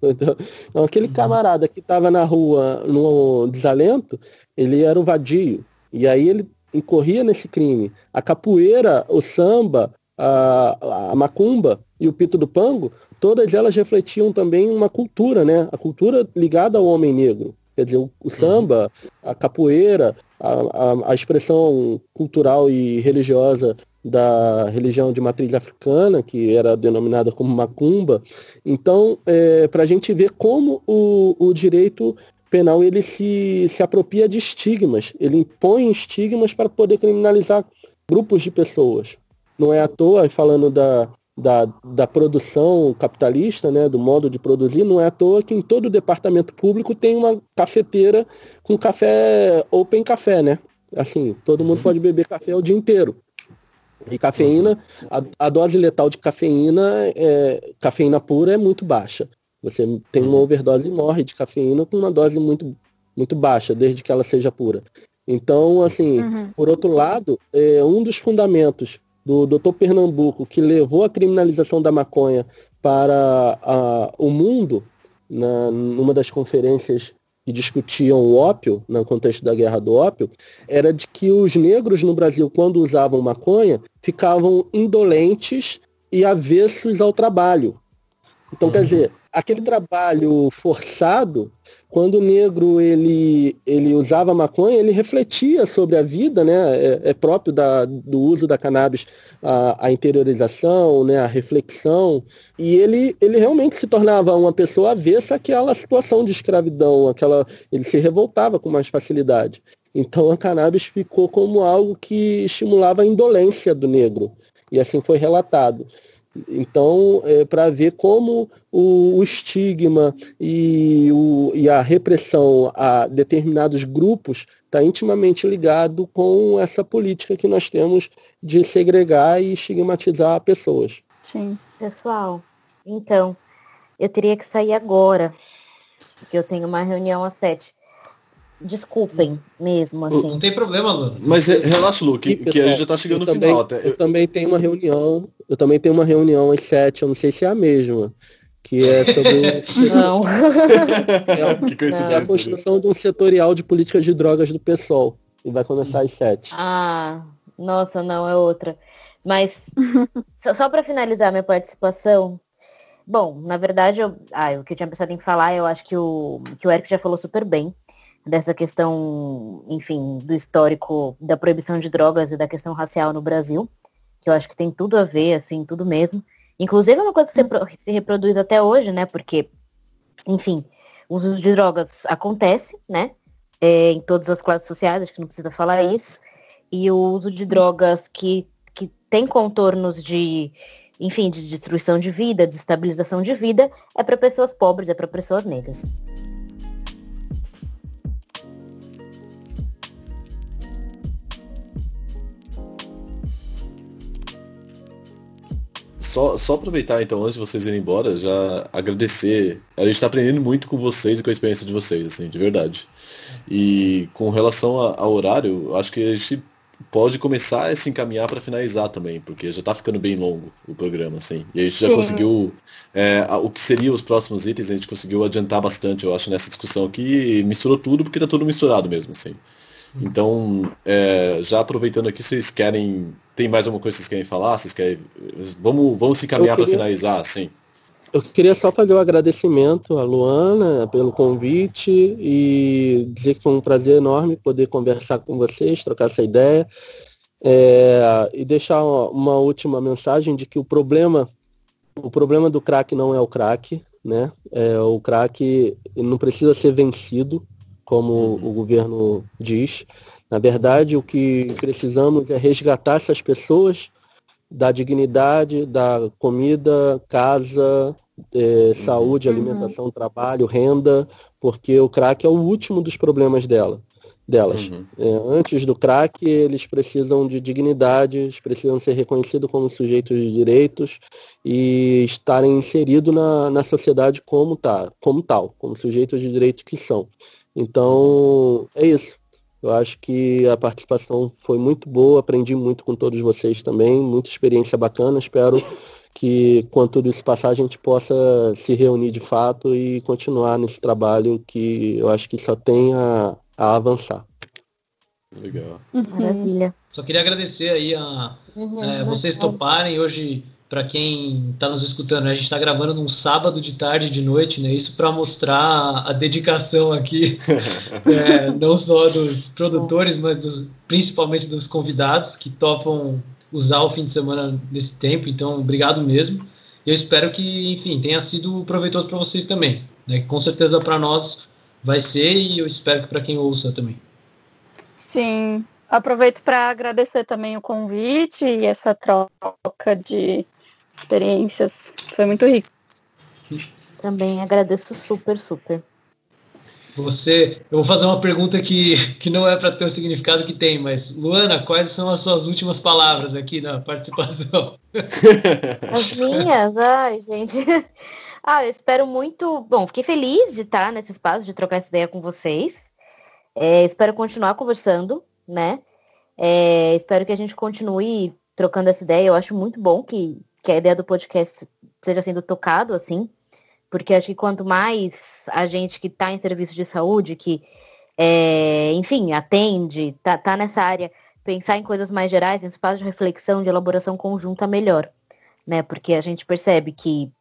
E: Então, aquele uhum. camarada que estava na rua no desalento, ele era o vadio. E aí ele incorria nesse crime. A capoeira, o samba, a, a macumba e o pito do pango, todas elas refletiam também uma cultura, né? A cultura ligada ao homem negro. Quer dizer, o, o uhum. samba, a capoeira, a, a, a, expressão cultural e religiosa da religião de matriz africana, que era denominada como macumba. Então, é, para a gente ver como o, o direito penal ele se, se apropria de estigmas, ele impõe estigmas para poder criminalizar grupos de pessoas. Não é à toa, falando da, da, da produção capitalista, né, do modo de produzir, não é à toa que em todo departamento público tem uma cafeteira com café open café, né? Assim, todo mundo uhum. pode beber café o dia inteiro. E cafeína, a, a dose letal de cafeína, é, cafeína pura é muito baixa. Você tem uma overdose e morre de cafeína com uma dose muito, muito baixa, desde que ela seja pura. Então, assim, uhum. por outro lado, é, um dos fundamentos do Dr. Pernambuco que levou a criminalização da maconha para a, o mundo, na, numa das conferências que discutiam o ópio, no contexto da guerra do ópio, era de que os negros no Brasil, quando usavam maconha, ficavam indolentes e avessos ao trabalho. Então, quer uhum. dizer, aquele trabalho forçado, quando o negro ele, ele usava maconha, ele refletia sobre a vida, né? É, é próprio da, do uso da cannabis a, a, interiorização, né? a reflexão, e ele, ele realmente se tornava uma pessoa avessa àquela situação de escravidão, aquela, ele se revoltava com mais facilidade. Então a cannabis ficou como algo que estimulava a indolência do negro. E assim foi relatado. Então, é, para ver como o, o estigma e, o, e, a repressão a determinados grupos está intimamente ligado com essa política que nós temos de segregar e estigmatizar pessoas.
D: Sim. Pessoal, então, eu teria que sair agora, porque eu tenho uma reunião às sete. Desculpem mesmo, assim.
B: Não tem problema, Luna.
A: Mas relaxa, Lu, que, que a gente já tá chegando no
E: também,
A: final.
E: Até. Eu também tenho uma reunião, eu também tenho uma reunião às sete, eu não sei se é a mesma. Que é sobre. [LAUGHS]
D: não.
E: é, [LAUGHS] que é a construção de um setorial de políticas de drogas do PSOL. E vai começar às sete.
D: Ah, nossa, não, é outra. Mas, [LAUGHS] só, só para finalizar minha participação, bom, na verdade, eu, ah, o que eu tinha pensado em falar, eu acho que o, que o Eric já falou super bem dessa questão, enfim, do histórico da proibição de drogas e da questão racial no Brasil, que eu acho que tem tudo a ver, assim, tudo mesmo. Inclusive é uma coisa que se reproduz até hoje, né? Porque, enfim, o uso de drogas acontece, né? É, em todas as classes sociais, acho que não precisa falar isso. E o uso de drogas que, que tem contornos de, enfim, de destruição de vida, de estabilização de vida, é para pessoas pobres, é para pessoas negras.
A: Só, só aproveitar então, antes de vocês irem embora, já agradecer. A gente está aprendendo muito com vocês e com a experiência de vocês, assim, de verdade. E com relação ao horário, acho que a gente pode começar a se encaminhar para finalizar também, porque já está ficando bem longo o programa, assim. E a gente já Sim. conseguiu é, o que seriam os próximos itens, a gente conseguiu adiantar bastante, eu acho, nessa discussão aqui, misturou tudo, porque está tudo misturado mesmo, assim. Então, é, já aproveitando aqui, vocês querem. Tem mais alguma coisa que vocês querem falar? Vocês querem. Vamos, vamos se encaminhar queria... para finalizar, sim.
E: Eu queria só fazer o um agradecimento à Luana pelo convite e dizer que foi um prazer enorme poder conversar com vocês, trocar essa ideia. É, e deixar uma, uma, última mensagem de que o problema, o problema do crack não é o crack, né? É, o crack não precisa ser vencido, como uhum. o governo diz. Na verdade, o que precisamos é resgatar essas pessoas da dignidade, da comida, casa, é, saúde, uhum. alimentação, trabalho, renda, porque o crack é o último dos problemas dela, delas. Uhum. É, antes do crack, eles precisam de dignidade, eles precisam ser reconhecidos como sujeitos de direitos e estarem inseridos na, na sociedade como, tá, como tal, como sujeitos de direitos que são. Então, é isso. Eu acho que a participação foi muito boa, aprendi muito com todos vocês também, muita experiência bacana. Espero que, quando tudo isso passar, a gente possa se reunir de fato e continuar nesse trabalho que eu acho que só tem a, a avançar.
A: Legal.
D: Uhum. Maravilha.
B: Só queria agradecer aí a uhum, é, vocês toparem hoje para quem está nos escutando, a gente está gravando num sábado de tarde e de noite, né? Isso para mostrar a dedicação aqui, [LAUGHS] é, não só dos produtores, mas dos, principalmente dos convidados que topam usar o fim de semana nesse tempo. Então, obrigado mesmo. Eu espero que, enfim, tenha sido proveitoso para vocês também. Né? Com certeza para nós vai ser e eu espero que para quem ouça também.
C: Sim, aproveito para agradecer também o convite e essa troca de experiências. Foi muito rico.
D: Também agradeço super, super.
B: Você, eu vou fazer uma pergunta que, que não é para ter o significado que tem, mas Luana, quais são as suas últimas palavras aqui na participação? [LAUGHS] [LAUGHS]
D: As minhas? Ai, gente. [LAUGHS] Ah, eu espero muito. Bom, fiquei feliz de estar nesse espaço, de trocar essa ideia com vocês. É, espero continuar conversando, né? É, espero que a gente continue trocando essa ideia. Eu acho muito bom que que a ideia do podcast seja sendo tocado assim, porque acho que quanto mais a gente que está em serviço de saúde, que, é, enfim, atende, tá, tá nessa área, pensar em coisas mais gerais, em espaço de reflexão, de elaboração conjunta, melhor. né? Porque a gente percebe que,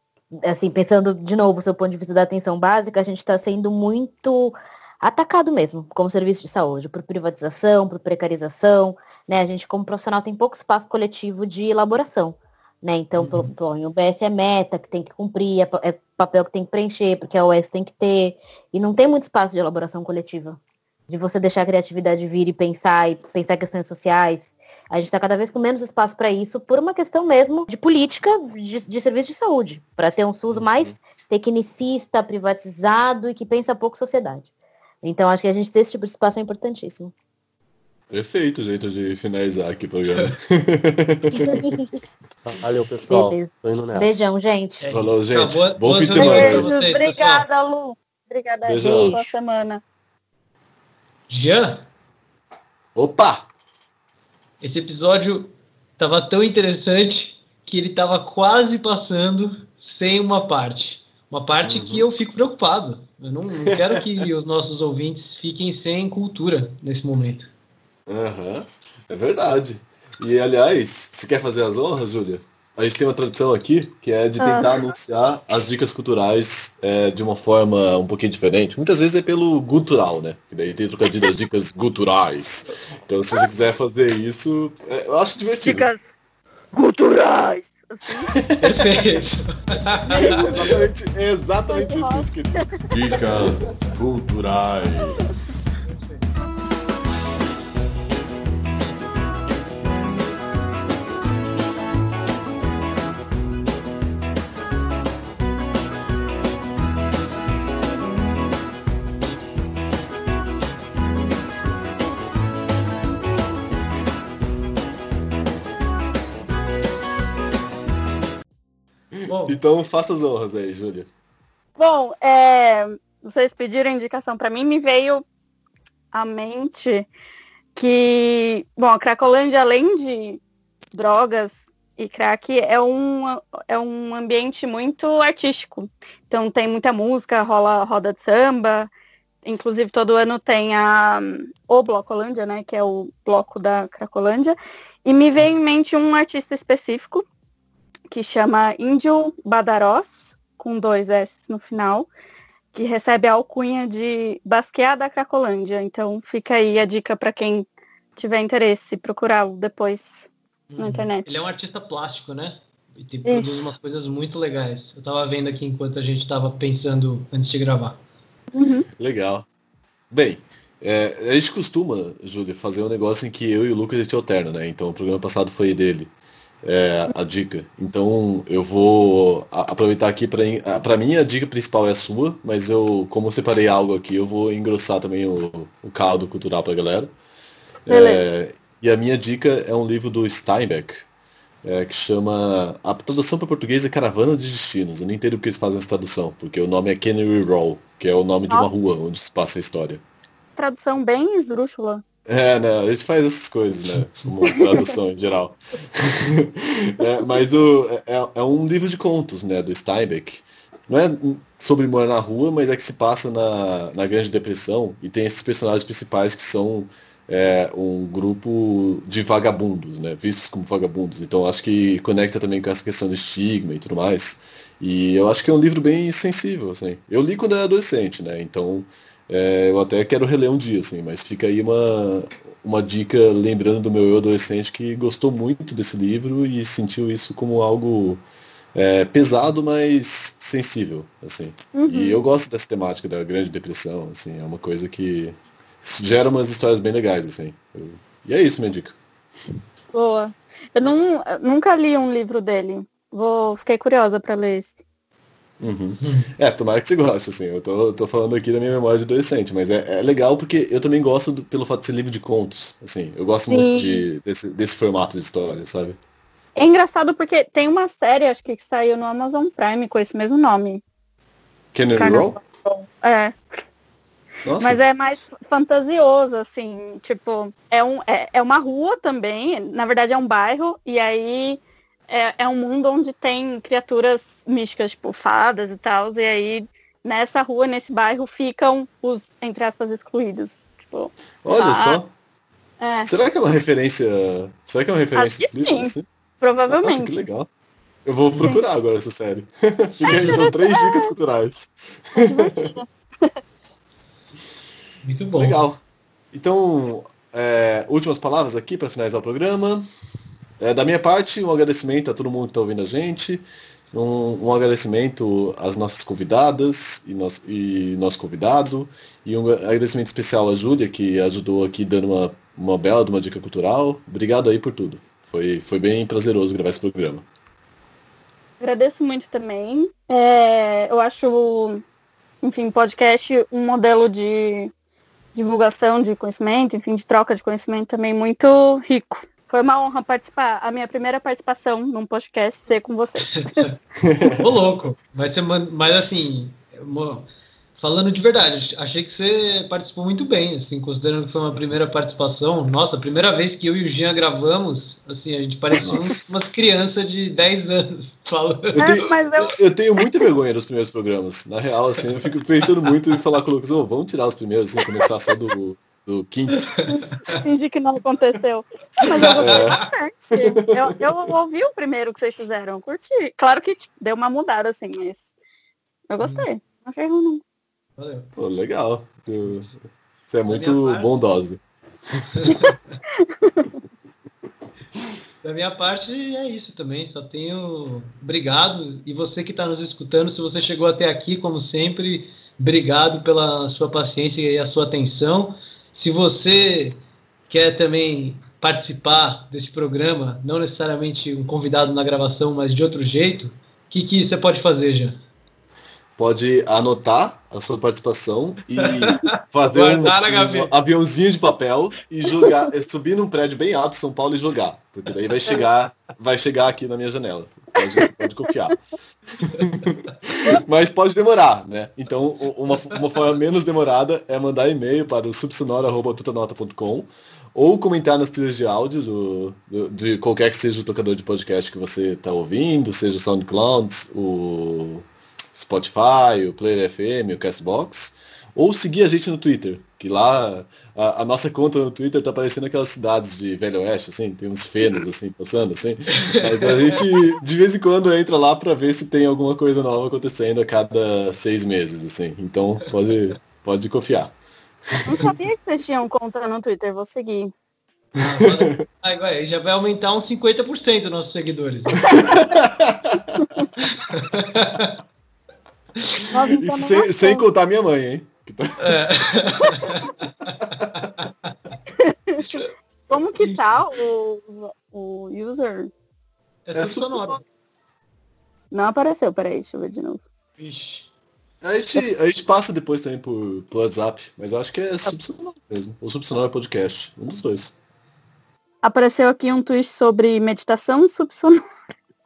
D: assim, pensando de novo, do ponto de vista da atenção básica, a gente está sendo muito atacado mesmo, como serviço de saúde, por privatização, por precarização, né? A gente, como profissional, tem pouco espaço coletivo de elaboração. Né? Então, uhum. o BS é meta que tem que cumprir, é, é papel que tem que preencher, porque a OS tem que ter, e não tem muito espaço de elaboração coletiva. De você deixar a criatividade vir e pensar, e pensar questões sociais. A gente está cada vez com menos espaço para isso, por uma questão mesmo de política de, de serviço de saúde, para ter um SUS uhum. mais tecnicista, privatizado e que pensa pouco sociedade. Então, acho que a gente ter esse tipo de espaço é importantíssimo.
A: Perfeito jeito de finalizar aqui o programa. [LAUGHS]
E: Valeu, pessoal. Tô
D: indo nessa. Beijão, gente.
A: É, Falou, gente. Boa, Bom fim de semana. Beijo.
C: Obrigada, Lu. Obrigada. Beijão. Boa semana.
B: Jean?
A: Opa!
B: Esse episódio tava tão interessante que ele tava quase passando sem uma parte. Uma parte uhum. que eu fico preocupado. Eu não, não quero que os nossos ouvintes fiquem sem cultura nesse momento.
A: Aham, é verdade. E aliás, você quer fazer as honras, Júlia? A gente tem uma tradição aqui que é de tentar ah. anunciar as dicas culturais é, de uma forma um pouquinho diferente. Muitas vezes é pelo gutural, né? Que daí tem trocadilho das dicas [LAUGHS] guturais. Então se você quiser fazer isso, é, eu acho divertido.
C: Dicas guturais.
B: Perfeito. [LAUGHS]
A: exatamente, exatamente isso que a gente queria.
F: Dicas culturais. [LAUGHS]
A: Então faça as honras aí, Júlia.
C: Bom, é, vocês pediram indicação para mim, me veio à mente que, bom, a Cracolândia, além de drogas e crack, é um, é um ambiente muito artístico. Então tem muita música, rola roda de samba, inclusive todo ano tem a o Blocolândia, né, que é o bloco da Cracolândia, e me veio em mente um artista específico, que chama Índio Badarós, com dois S no final, que recebe a alcunha de Basquear da Cracolândia. Então fica aí a dica para quem tiver interesse, procurá-lo depois na uhum. internet.
B: Ele é um artista plástico, né? E tem, produz umas coisas muito legais. Eu tava vendo aqui enquanto a gente tava pensando antes de gravar.
C: Uhum.
A: Legal. Bem, é, a gente costuma, Júlia, fazer um negócio em que eu e o Lucas a gente alterna, né? Então o programa passado foi dele é, a dica. Então eu vou aproveitar aqui para para mim a dica principal é a sua, mas eu como eu separei algo aqui, eu vou engrossar também o, o caldo cultural para a galera. É, e a minha dica é um livro do Steinbeck, é, que chama a tradução para português é Caravana de Destinos. Eu não entendo porque eles fazem essa tradução, porque o nome é Canary Row, que é o nome de uma rua onde se passa a história.
C: Tradução bem esdrúxula.
A: É, né? A gente faz essas coisas, né? Como tradução em geral. [LAUGHS] é, mas o, é, é, um livro de contos, né? Do Steinbeck. Não é sobre morar na rua, mas é que se passa na, na Grande Depressão e tem esses personagens principais que são é, um grupo de vagabundos, né? Vistos como vagabundos. Então acho que conecta também com essa questão do estigma e tudo mais. E eu acho que é um livro bem sensível, assim. Eu li quando era adolescente, né? Então é, eu até quero reler um dia, assim, mas fica aí uma, uma dica lembrando do meu eu adolescente que gostou muito desse livro e sentiu isso como algo é, pesado, mas sensível, assim. Uhum. E eu gosto dessa temática da Grande Depressão, assim, é uma coisa que gera umas histórias bem legais, assim. Eu, e é isso, minha dica.
C: Boa. Eu não, nunca li um livro dele. Vou, fiquei curiosa para ler esse.
A: Uhum. É, tomara que você goste, assim. Eu tô, tô falando aqui da minha memória de adolescente, mas é, é legal porque eu também gosto do, pelo fato de ser livro de contos. Assim, eu gosto Sim. muito de, desse, desse formato de história, sabe?
C: É engraçado porque tem uma série, acho que, que saiu no Amazon Prime com esse mesmo nome.
A: Canary Row?
C: É. Nossa. Mas é mais fantasioso, assim, tipo, é, um, é, é uma rua também, na verdade é um bairro, e aí é, é um mundo onde tem criaturas místicas, tipo fadas e tal, e aí nessa rua, nesse bairro, ficam os, entre aspas, excluídos. Tipo,
A: Olha só. É. Será que é uma referência. Será que é uma referência
C: explícita? Sim, assim? Provavelmente. Nossa,
A: que legal. Eu vou procurar agora essa série. [LAUGHS] Fica aí, então, três dicas culturais.
B: Muito bom.
A: Legal. Então, é, últimas palavras aqui para finalizar o programa. É, da minha parte, um agradecimento a todo mundo que está ouvindo a gente. Um, um, agradecimento às nossas convidadas e, nosso, e nosso convidado. E um agradecimento especial à Júlia, que ajudou aqui dando uma, uma bela uma dica cultural. Obrigado aí por tudo. Foi, foi bem prazeroso gravar esse programa.
C: Agradeço muito também. É, eu acho, enfim, podcast um modelo de divulgação de conhecimento, enfim, de troca de conhecimento também muito rico. Foi uma honra participar, a minha primeira participação num podcast ser com vocês. [LAUGHS]
B: Ô louco, ser, mas assim, falando de verdade, achei que você participou muito bem, assim, considerando que foi uma primeira participação. Nossa, a primeira vez que eu e o Jean gravamos, assim, a gente parecia umas crianças de 10 anos [LAUGHS] falando.
A: Eu tenho, é, eu... eu tenho muita vergonha dos primeiros programas. Na real, assim, eu fico pensando muito em falar com o Lucas, oh, vamos tirar os primeiros, assim, começar só do, do quinto. [LAUGHS]
C: Fingi que não aconteceu. Mas eu gostei é. bastante. Eu, eu ouvi o primeiro que vocês fizeram, curti. Claro que tipo, deu uma mudada, assim, mas eu gostei. Não achei ruim, não.
A: Valeu. Pô, legal. Você é muito bondoso. [LAUGHS]
B: Da minha parte é isso também. Só tenho obrigado. E você que está nos escutando, se você chegou até aqui, como sempre, obrigado pela sua paciência e a sua atenção. Se você quer também participar desse programa, não necessariamente um convidado na gravação, mas de outro jeito, o que, que você pode fazer, Jean?
A: Pode anotar a sua participação e [LAUGHS] fazer um, um, aviãozinho de papel e jogar, subir num prédio bem alto São Paulo e jogar, porque daí vai chegar, vai chegar aqui na minha janela. Pode, pode copiar. [LAUGHS] Mas pode demorar, né? Então, uma, uma forma menos demorada é mandar e-mail para o subsonora.tutanota.com ou comentar nas trilhas de áudio do, do, de qualquer que seja o tocador de podcast que você está ouvindo, seja o SoundCloud, o Spotify, o Player FM, o Castbox, ou seguir a gente no Twitter, que lá a, a, nossa conta no Twitter tá parecendo aquelas cidades de Velho Oeste, assim, tem uns fenos assim, passando, assim. Mas a gente de vez em quando entra lá para ver se tem alguma coisa nova acontecendo a cada seis meses, assim. Então pode, pode confiar.
C: Não sabia que vocês tinham conta no Twitter, vou seguir.
B: Ah, já vai aumentar uns 50% dos nossos seguidores. [LAUGHS]
A: Sem, sem contar minha mãe, hein?
C: Tá- é. [LAUGHS] Como que tá o, o user?
B: É, é sonoro.
C: Não apareceu, peraí, deixa eu ver de novo.
A: A gente, a gente passa depois também por, por WhatsApp, mas eu acho que é subsonoro mesmo. Ou subsonoro podcast, um dos dois.
C: Apareceu aqui um tweet sobre meditação subsonoro.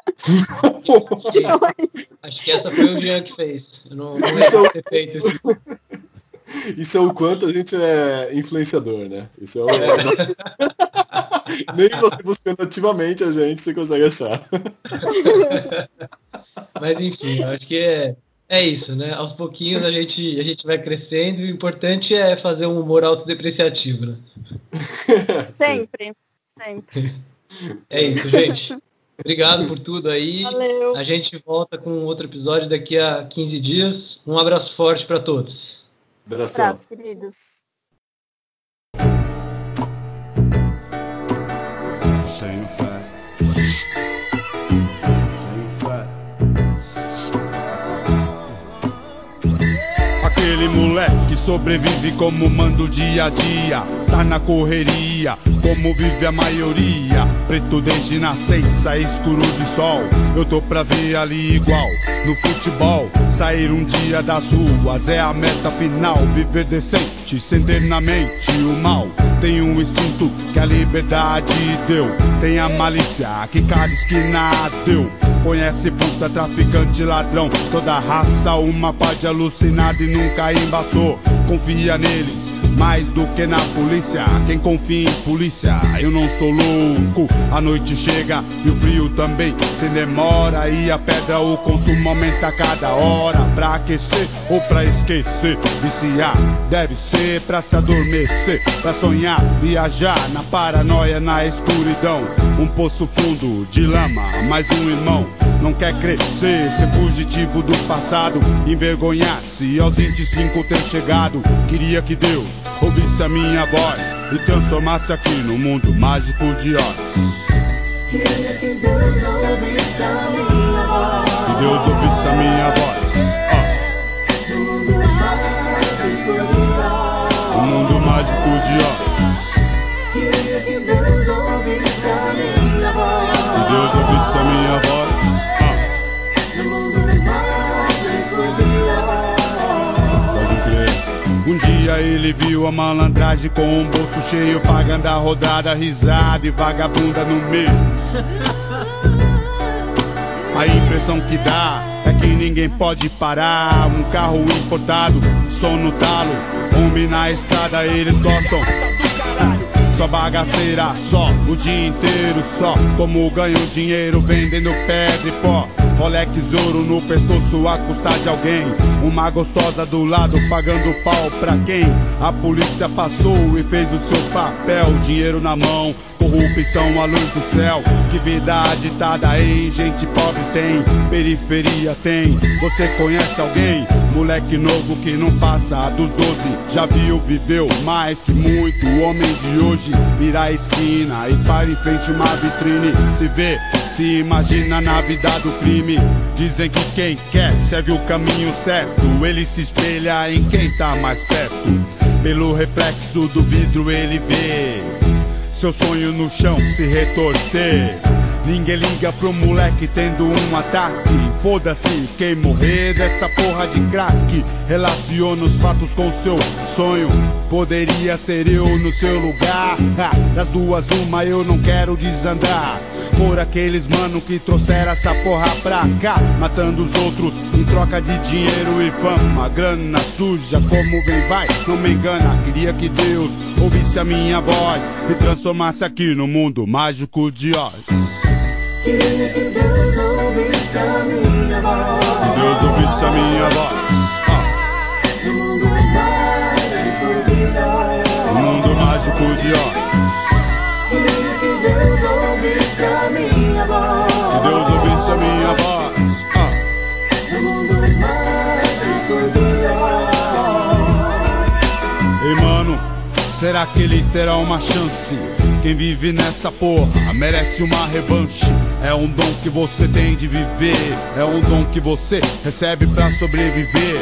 C: [LAUGHS]
B: Acho que essa foi o Jean que fez. Eu não, não isso, é ter feito isso.
A: isso é o quanto a gente é influenciador, né? Isso é o... é. [LAUGHS] Nem você buscando ativamente a gente, você consegue achar. [LAUGHS]
B: Mas enfim, acho que é, é isso, né? Aos pouquinhos a gente, a gente vai crescendo e o importante é fazer um humor autodepreciativo, né?
C: Sempre, sempre.
B: É isso, gente. Obrigado por tudo aí.
C: Valeu.
B: A gente volta com outro episódio daqui a 15 dias. Um abraço forte para todos.
C: Abraço, abraço queridos. Tenho fé.
G: Tenho fé. Aquele moleque sobrevive como manda o dia a dia. Tá na correria como vive a maioria. Preto desde nascença, escuro de sol. Eu tô pra ver ali igual no futebol. Sair um dia das ruas é a meta final. Viver decente, sender na mente o mal. Tem um instinto que a liberdade deu. Tem a malícia que cada esquina deu. Conhece puta, traficante, ladrão. Toda raça, uma pá de alucinado e nunca embaçou. Confia neles mais do que na polícia. Quem confia em polícia, eu não sou louco. A noite chega e o frio também. Sem demora e a pedra, o consumo aumenta a cada hora. Pra aquecer ou pra esquecer. Viciar deve ser pra se adormecer. Pra sonhar, viajar na paranoia, na escuridão. Um poço fundo de lama, mais um irmão não quer crescer, ser fugitivo do passado, envergonhar-se aos 25 ter chegado. Queria que Deus ouvisse a minha voz e transformasse aqui no mundo mágico de Oz.
H: Queria que Deus ouvisse a minha voz.
G: Que Deus ouvisse a minha voz. O mundo mágico de Oz.
H: Queria que Deus ouvisse a minha voz.
G: Que Deus ouvisse a minha voz. Um dia ele viu a malandragem com um bolso cheio, pagando a rodada, risada e vagabunda no meio. A impressão que dá é que ninguém pode parar. Um carro importado, som no talo, homem na estrada, eles gostam. Só bagaceira, só o dia inteiro, só como ganham dinheiro vendendo pedra e pó. Rolex ouro no pescoço a custar de alguém. Uma gostosa do lado pagando pau pra quem? A polícia passou e fez o seu papel. Dinheiro na mão, corrupção à luz do céu. Que vida agitada em gente pobre tem, periferia tem. Você conhece alguém? Moleque novo que não passa dos 12 Já viu, viveu mais que muito homem de hoje. Vira a esquina E para em frente uma vitrine. Se vê, se imagina na vida do crime. Dizem que quem quer segue o caminho certo. Ele se espelha em quem tá mais perto. Pelo reflexo do vidro ele vê Seu sonho no chão se retorcer Ninguém liga pro moleque tendo um ataque. Foda-se quem morrer dessa porra de crack. Relaciona os fatos com seu sonho. Poderia ser eu no seu lugar. Das duas, uma eu não quero desandar. Por aqueles mano que trouxeram essa porra pra cá. Matando os outros em troca de dinheiro e fama. Grana suja, como vem, vai, não me engana. Queria que Deus ouvisse a minha voz e transformasse aqui no mundo mágico de Oz.
H: Queria que Deus ouvisse a minha voz.
G: Que Deus ouvisse a minha voz. Ah,
H: No mundo mágico de Oz.
G: o mundo mágico de Oz.
H: Que Deus ouvisse a minha voz.
G: Que Deus ouvisse a minha voz. Será que ele terá uma chance? Quem vive nessa porra merece uma revanche. É um dom que você tem de viver. É um dom que você recebe pra sobreviver.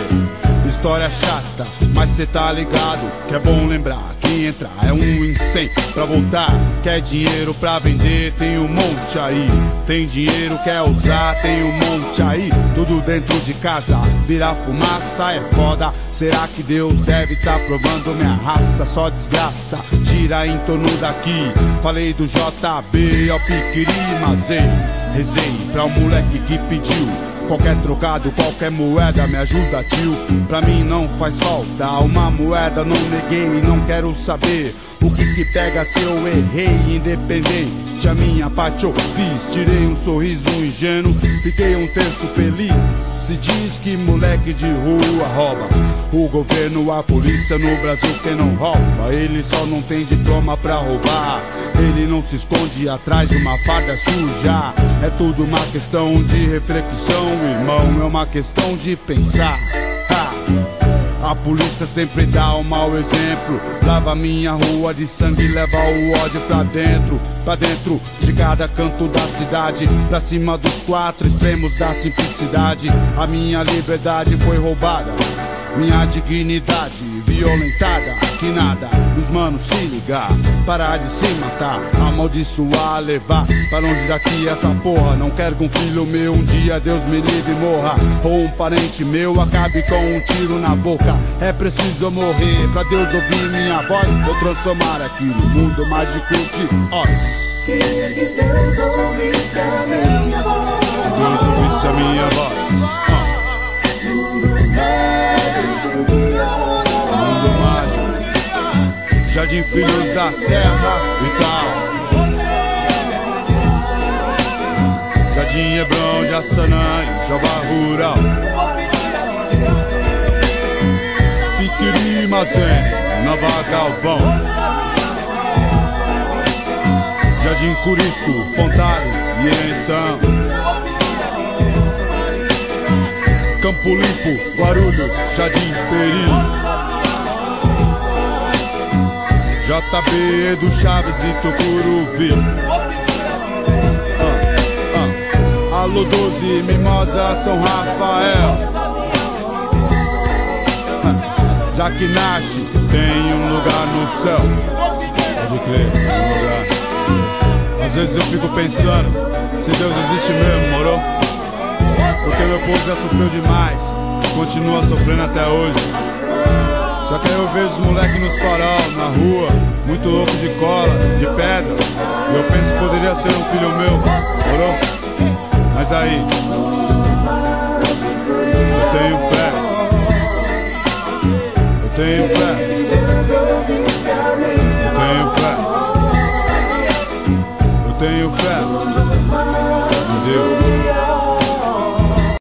G: História chata, mas cê tá ligado que é bom lembrar. Quem entra é um incêndio pra voltar. Quer dinheiro pra vender, tem um monte aí. Tem dinheiro, quer usar, tem um monte aí. Tudo dentro de casa, virar fumaça é foda. Será que Deus deve tá provando minha raça? Só desgraça, gira em torno daqui. Falei do JB ao Piquiri, mas ei, rezei pra um moleque que pediu. Qualquer trocado, qualquer moeda me ajuda, tio. Pra mim não faz falta uma moeda, não neguei, não quero saber o que que pega se eu errei, independente. A minha parte eu fiz, tirei um sorriso ingênuo, fiquei um terço feliz. Se diz que moleque de rua rouba, o governo, a polícia no Brasil quem não rouba, ele só não tem diploma pra roubar. Ele não se esconde atrás de uma farda suja. É tudo uma questão de reflexão, irmão. É uma questão de pensar. Ha! A polícia sempre dá um mau exemplo. Lava minha rua de sangue, leva o ódio pra dentro. Pra dentro de cada canto da cidade. Pra cima dos quatro extremos da simplicidade. A minha liberdade foi roubada. Minha dignidade violentada, que nada, os manos se ligar, parar de se matar, amaldiçoar, levar pra longe daqui essa porra. Não quero que um filho meu um dia Deus me livre e morra, ou um parente meu acabe com um tiro na boca. É preciso morrer pra Deus ouvir minha voz, vou transformar aqui no mundo mágico de Oz.
H: Queria que Deus ouvisse a minha voz.
G: Deus ouvisse a minha voz.
H: Mágico.
G: Jardim Filhos da Terra e tal. Jardim Hebrão de Assanã e Jabá Rural. Piquiri Mazem, Nova Galvão. Jardim Curisco, Fontales e então. Campo Limpo, Guarulhos, Jardim Peri. JB, Edu Chaves e Tucuruvi. Ah, ah. Alô 12, Mimosa, São Rafael. Ah, já que nasce, tem um lugar no céu. Pode crer, um lugar. Às vezes eu fico pensando se Deus existe mesmo, moro? Porque meu povo já sofreu demais, continua sofrendo até hoje. Só que aí eu vejo os moleques nos farol, na rua, muito louco de cola, de pedra. E eu penso que poderia ser um filho meu, moro? Mas aí, eu tenho fé. Eu tenho fé. Eu tenho fé. Eu tenho fé. Deus.